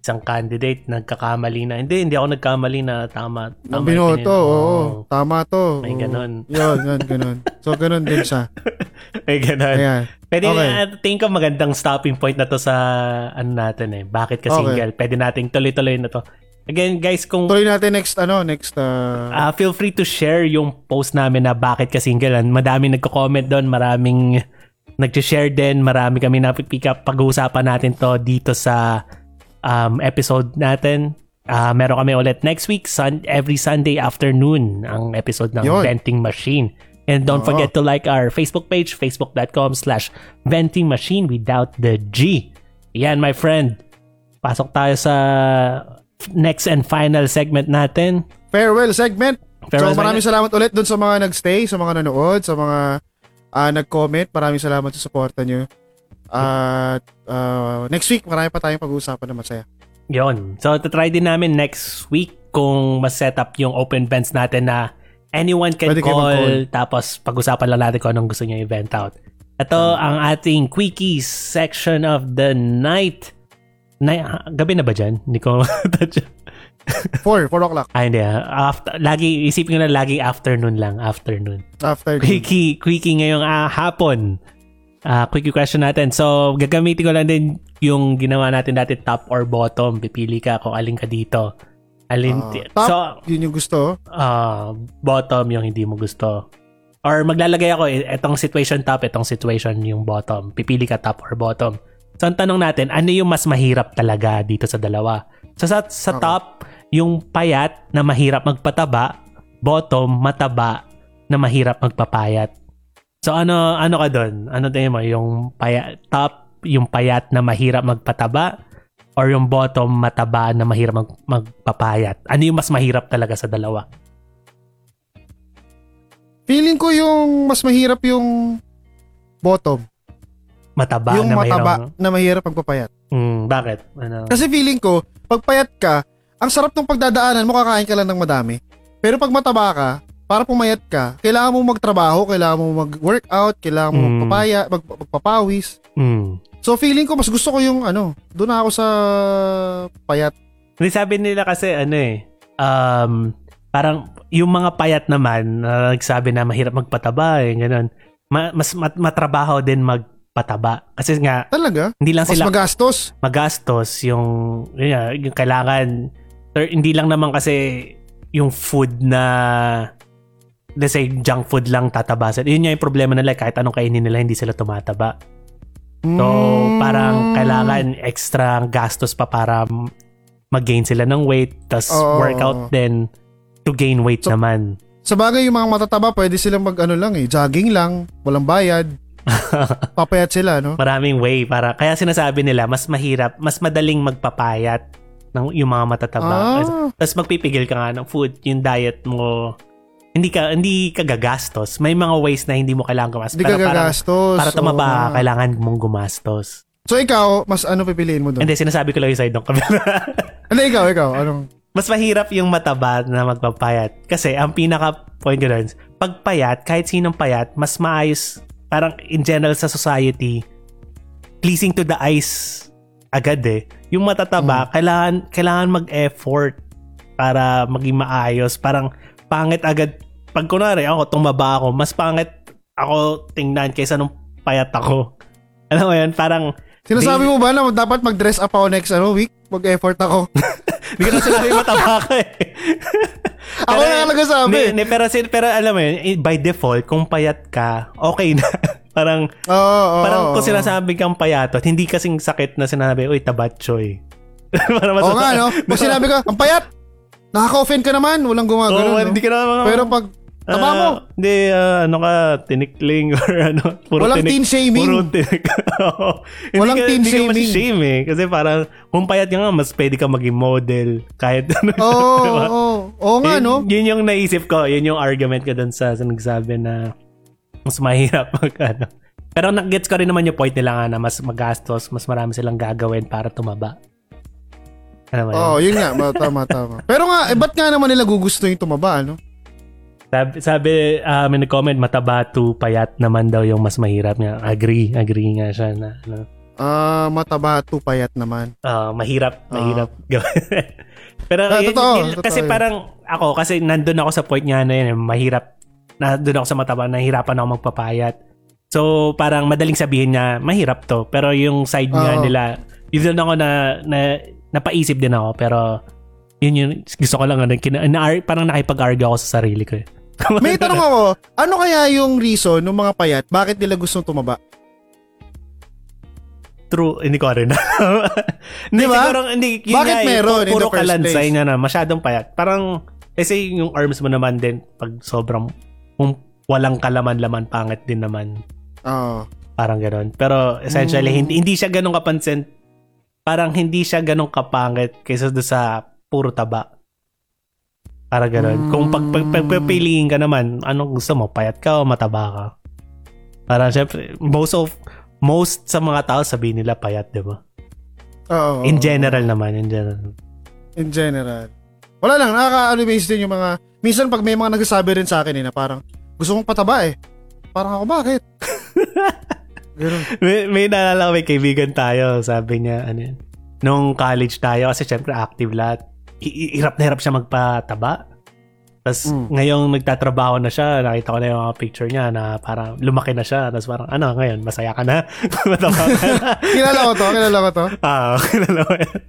isang candidate, nagkakamali na. Hindi, hindi ako nagkamali na tama. Tama binoto, oo. Tama to. May oo. ganon. Yun, yun, ganon. So, ganon din siya. May ganun. Ayan. Pwede, Okay. okay. tingin ko magandang stopping point na to sa ano natin eh. Bakit ka Okay. single? Pwede nating tuloy-tuloy na to. Again, guys, kung Tuloy natin next, ano, next, uh, Ah, feel free to share yung post namin na bakit ka single. And Madami nagko-comment doon, maraming nag-share din, marami kami napipick up. Pag-uusapan natin to dito sa um, episode natin. Ah, meron kami ulit next week, sun- every Sunday afternoon, ang episode ng Yun. Venting Machine. And don't Oo. forget to like our Facebook page, facebook.com slash venting machine without the G. Yan, my friend. Pasok tayo sa next and final segment natin. farewell segment. Farewell so, maraming salamat ulit dun sa mga nagstay, sa mga nanood, sa mga ah, nag-comment. Maraming salamat sa suporta nyo. At ah, next week, marami pa tayong pag-uusapan na masaya. Yon. So, try din namin next week kung mas-set up yung open events natin na anyone can Pwede call, mag-call. tapos pag-usapan lang natin kung anong gusto niya i-vent out. Ito ang ating quickies section of the night. Na, gabi na ba dyan? Hindi ko touch. 4, 4 o'clock ah, hindi. ah. After, lagi, isipin ko na lagi afternoon lang. Afternoon. after the Quickie, quickie ngayong ah, hapon. Ah, quickie question natin. So, gagamitin ko lang din yung ginawa natin dati top or bottom. Pipili ka kung alin ka dito. Alin Ah, top, so, yun yung gusto. ah, bottom yung hindi mo gusto. Or maglalagay ako, eh, etong situation top, etong situation yung bottom. Pipili ka top or bottom. So, ang tanong natin, ano yung mas mahirap talaga dito sa dalawa? So, sa, sa Okay. top, yung payat na mahirap magpataba, bottom, mataba na mahirap magpapayat. So, ano ano ka doon? Ano tingin mo? Yung payat, top, yung payat na mahirap magpataba, or yung bottom, mataba na mahirap mag, magpapayat? Ano yung mas mahirap talaga sa dalawa? Feeling ko yung mas mahirap yung bottom. Mataba yung na mataba mahirap. na mahirap pagpapayat. Mm, bakit? Ano? Kasi feeling ko, pag payat ka, ang sarap ng pagdadaanan mo, kakain ka lang ng madami. Pero pag mataba ka, para pumayat ka, kailangan mo magtrabaho, kailangan mo mag-workout, kailangan mo Mm. magpapaya, mag, magpapawis. Mm. So feeling ko, mas gusto ko yung ano, doon ako sa payat. Hindi sabi nila kasi ano eh, um, parang yung mga payat naman, na nagsabi na mahirap magpataba eh, ganun. Ma- mas mat- matrabaho din magpataba. Kasi nga, Talaga? hindi lang Mas sila magastos. magastos yung, yun yung kailangan, or hindi lang naman kasi yung food na let's say, junk food lang tatabasan. Yun yung problema nila. Kahit anong kainin nila, hindi sila tumataba. So, Mm. parang kailangan extra gastos pa para mag-gain sila ng weight, tas Oo. workout din to gain weight So- naman. Sa bagay, yung mga matataba, pwede silang mag ano lang eh, jogging lang, walang bayad. Papayat sila, no? Maraming way para kaya sinasabi nila mas mahirap, mas madaling magpapayat ng yung mga matataba. Ah. Tapos magpipigil ka nga ng food, yung diet mo hindi ka hindi ka gagastos. May mga ways na hindi mo kailangan gumastos. Hindi ka parang- gagastos. Para tumaba, Oo ka, nga. kailangan mong gumastos. So ikaw, mas ano pipiliin mo doon? Hindi, sinasabi ko lang yung side ng camera. Ano ikaw, ikaw? Anong? Mas mahirap yung mataba na magpapayat. Kasi ang pinaka point ko doon, pag payat, kahit sinong payat, mas maayos, parang in general sa society, pleasing to the eyes agad eh. Yung matataba, kailangan, kailangan mag-effort para maging maayos. Parang pangit agad. Pag kunwari ako, tumaba ako, mas pangit ako tingnan kaysa nung payat ako. Alam mo yun, parang Sinasabi mo ba na dapat mag-dress up ako next ano, week? Mag-effort ako. Hindi ko na sinabi mataba ka eh. Ako na nga nagsasabi. Hindi, hindi, pero, pero alam mo yun, by default, kung payat ka, okay na. parang, Oo, oo, parang kung sinasabi kang payatot, hindi kasing sakit na sinabi, uy, tabatchoy. para Oo nga, no? Pag sinabi ka, ang payat! Nakaka-offend ka naman, walang Oo, gumagano, no? hindi ka na, Pero pag, taba mo, Ah, Hindi, ah, ano ka, tinikling or ano. Puro Walang teen shaming. Puro tinik. Walang ka- teen hindi ka shaming. shame eh. Kasi parang, kung payat ka nga, mas pwede ka maging model. Kahit ano. oo, diba? oo. Oo nga, yun, no? Yun yung naisip ko. Yun yung argument ko dun sa, sa nagsabi na mas mahirap mag ano. Pero nag-gets ko rin naman yung point nila nga na mas magastos, mas marami silang gagawin para tumaba. Ano ba yun? Oo, yun nga, ma- tama, tama. Pero nga, eh, ba't nga naman nila gugusto yung tumaba, no? Sabi, sabi uh, may nag-comment, mataba to payat naman daw yung mas mahirap nga. Agree, agree nga siya na ano, Ah, mataba to payat naman. ah, mahirap, Ah. mahirap gawin. Pero Ah, yun- totoo, yun- totoo kasi yun. parang ako, kasi nandun ako sa point nga na yun, eh, mahirap, nandun ako sa mataba, nahihirapan ako magpapayat. So, parang madaling sabihin niya, mahirap to. Pero yung side nga Oo. nila, yun doon ako na, na, napaisip din ako. Pero, yun yung, gusto ko lang, ano, kina, na, parang nakipag-argue ako sa sarili ko eh. May tanong ako, ano kaya yung reason ng mga payat, bakit nila gustong tumaba? True, hindi ko rin. hindi, Di ba? siguro, hindi, yun Bakit nga eh, meron in puro the first kalansay place? nga na, masyadong payat. Parang, kasi yung arms mo naman din, pag sobrang, kung walang kalaman-laman, pangit din naman. Oo. Parang gano'n. Pero essentially, Mm. hindi, hindi siya ganun kapansin. Parang hindi siya ganun kapangit kaysa doon sa puro taba. Parang gano'n. Kung pag, pag, Mm. pagpipiliin ka naman, anong gusto mo? Payat ka o mataba ka? Parang syempre, most of, most sa mga tao sabihin nila payat, di ba? Oo. In general naman, in general. In general. Wala lang, nakaka-amaze din yung mga, minsan pag may mga nagsasabi rin sa akin eh, na parang, gusto kong pataba eh. Parang ako, bakit? May, may naalala ko, may kaibigan tayo, sabi niya, ano yun, nung college tayo, kasi syempre active lahat, hirap na hirap siya magpataba. Tapos Mm. ngayong nagtatrabaho na siya, nakita ko na yung mga picture niya na parang lumaki na siya. Tapos parang, ano, ngayon, masaya ka na? Mataba ka na? kilala ko to, kilala ko to. ah, kilala mo yan.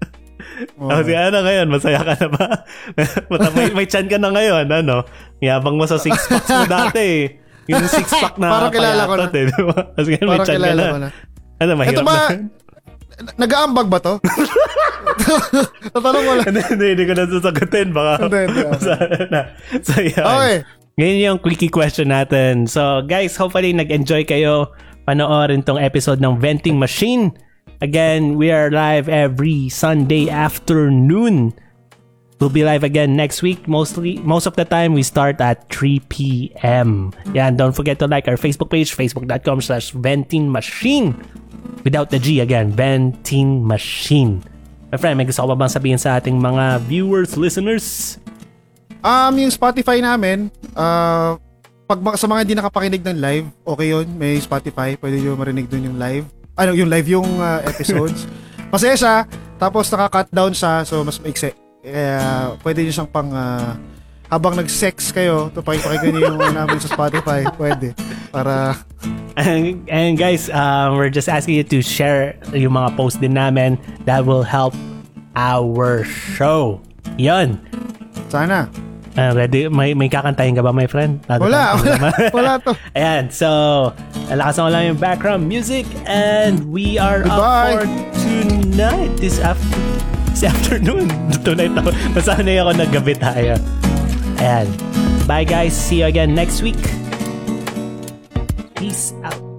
Oh. si ano ngayon, masaya ka na ba? May, may chan ka na ngayon, ano? Yabang mo sa six packs mo dati eh. Yung six pack na Parang kilala ko na. eh, di ba? Tapos ngayon may Parang chan ka kilala na. ko na. Ano, mahirap Ito ba, na. nag-aambag ba to? Tatanong ko lang. Hindi, hindi, hindi ko na sasagutin. Baka, Hindi, hindi. Na. So, yan. Okay. Ngayon yung quickie question natin. So, guys, hopefully nag-enjoy kayo panoorin tong episode ng Venting Machine. Again, we are live every Sunday afternoon. We'll be live again next week. Mostly, most of the time, we start at 3 p.m. Yeah, and don't forget to like our Facebook page, facebook.com slash venting machine. Without the G again, venting machine. My friend, may gusto ko ba bang sabihin sa ating mga viewers, listeners? Um, yung Spotify namin, uh, pag sa mga hindi nakapakinig ng live, okay yun. May Spotify, pwede nyo marinig dun yung live. Ano, yung live yung uh, episodes. Masaya siya, tapos naka-cut down siya, so mas maikse. Kaya pwede nyo siyang pang, uh, habang nag-sex kayo, to pakipakinggan nyo yung namin sa Spotify, pwede. Para, And, and guys, um, we're just asking you to share yung mga post din namin that will help our show. Yon. sana. Ah, ready? May, may kakantahin ka ba, my friend? Wala, wala, wala to. Ayan, so, lakasan ko lang yung background music and we are Goodbye. up for tonight, this, after, this afternoon. tonight ako. Masanay ako na gabi tayo. Ayan. Bye guys. See you again next week. Peace out.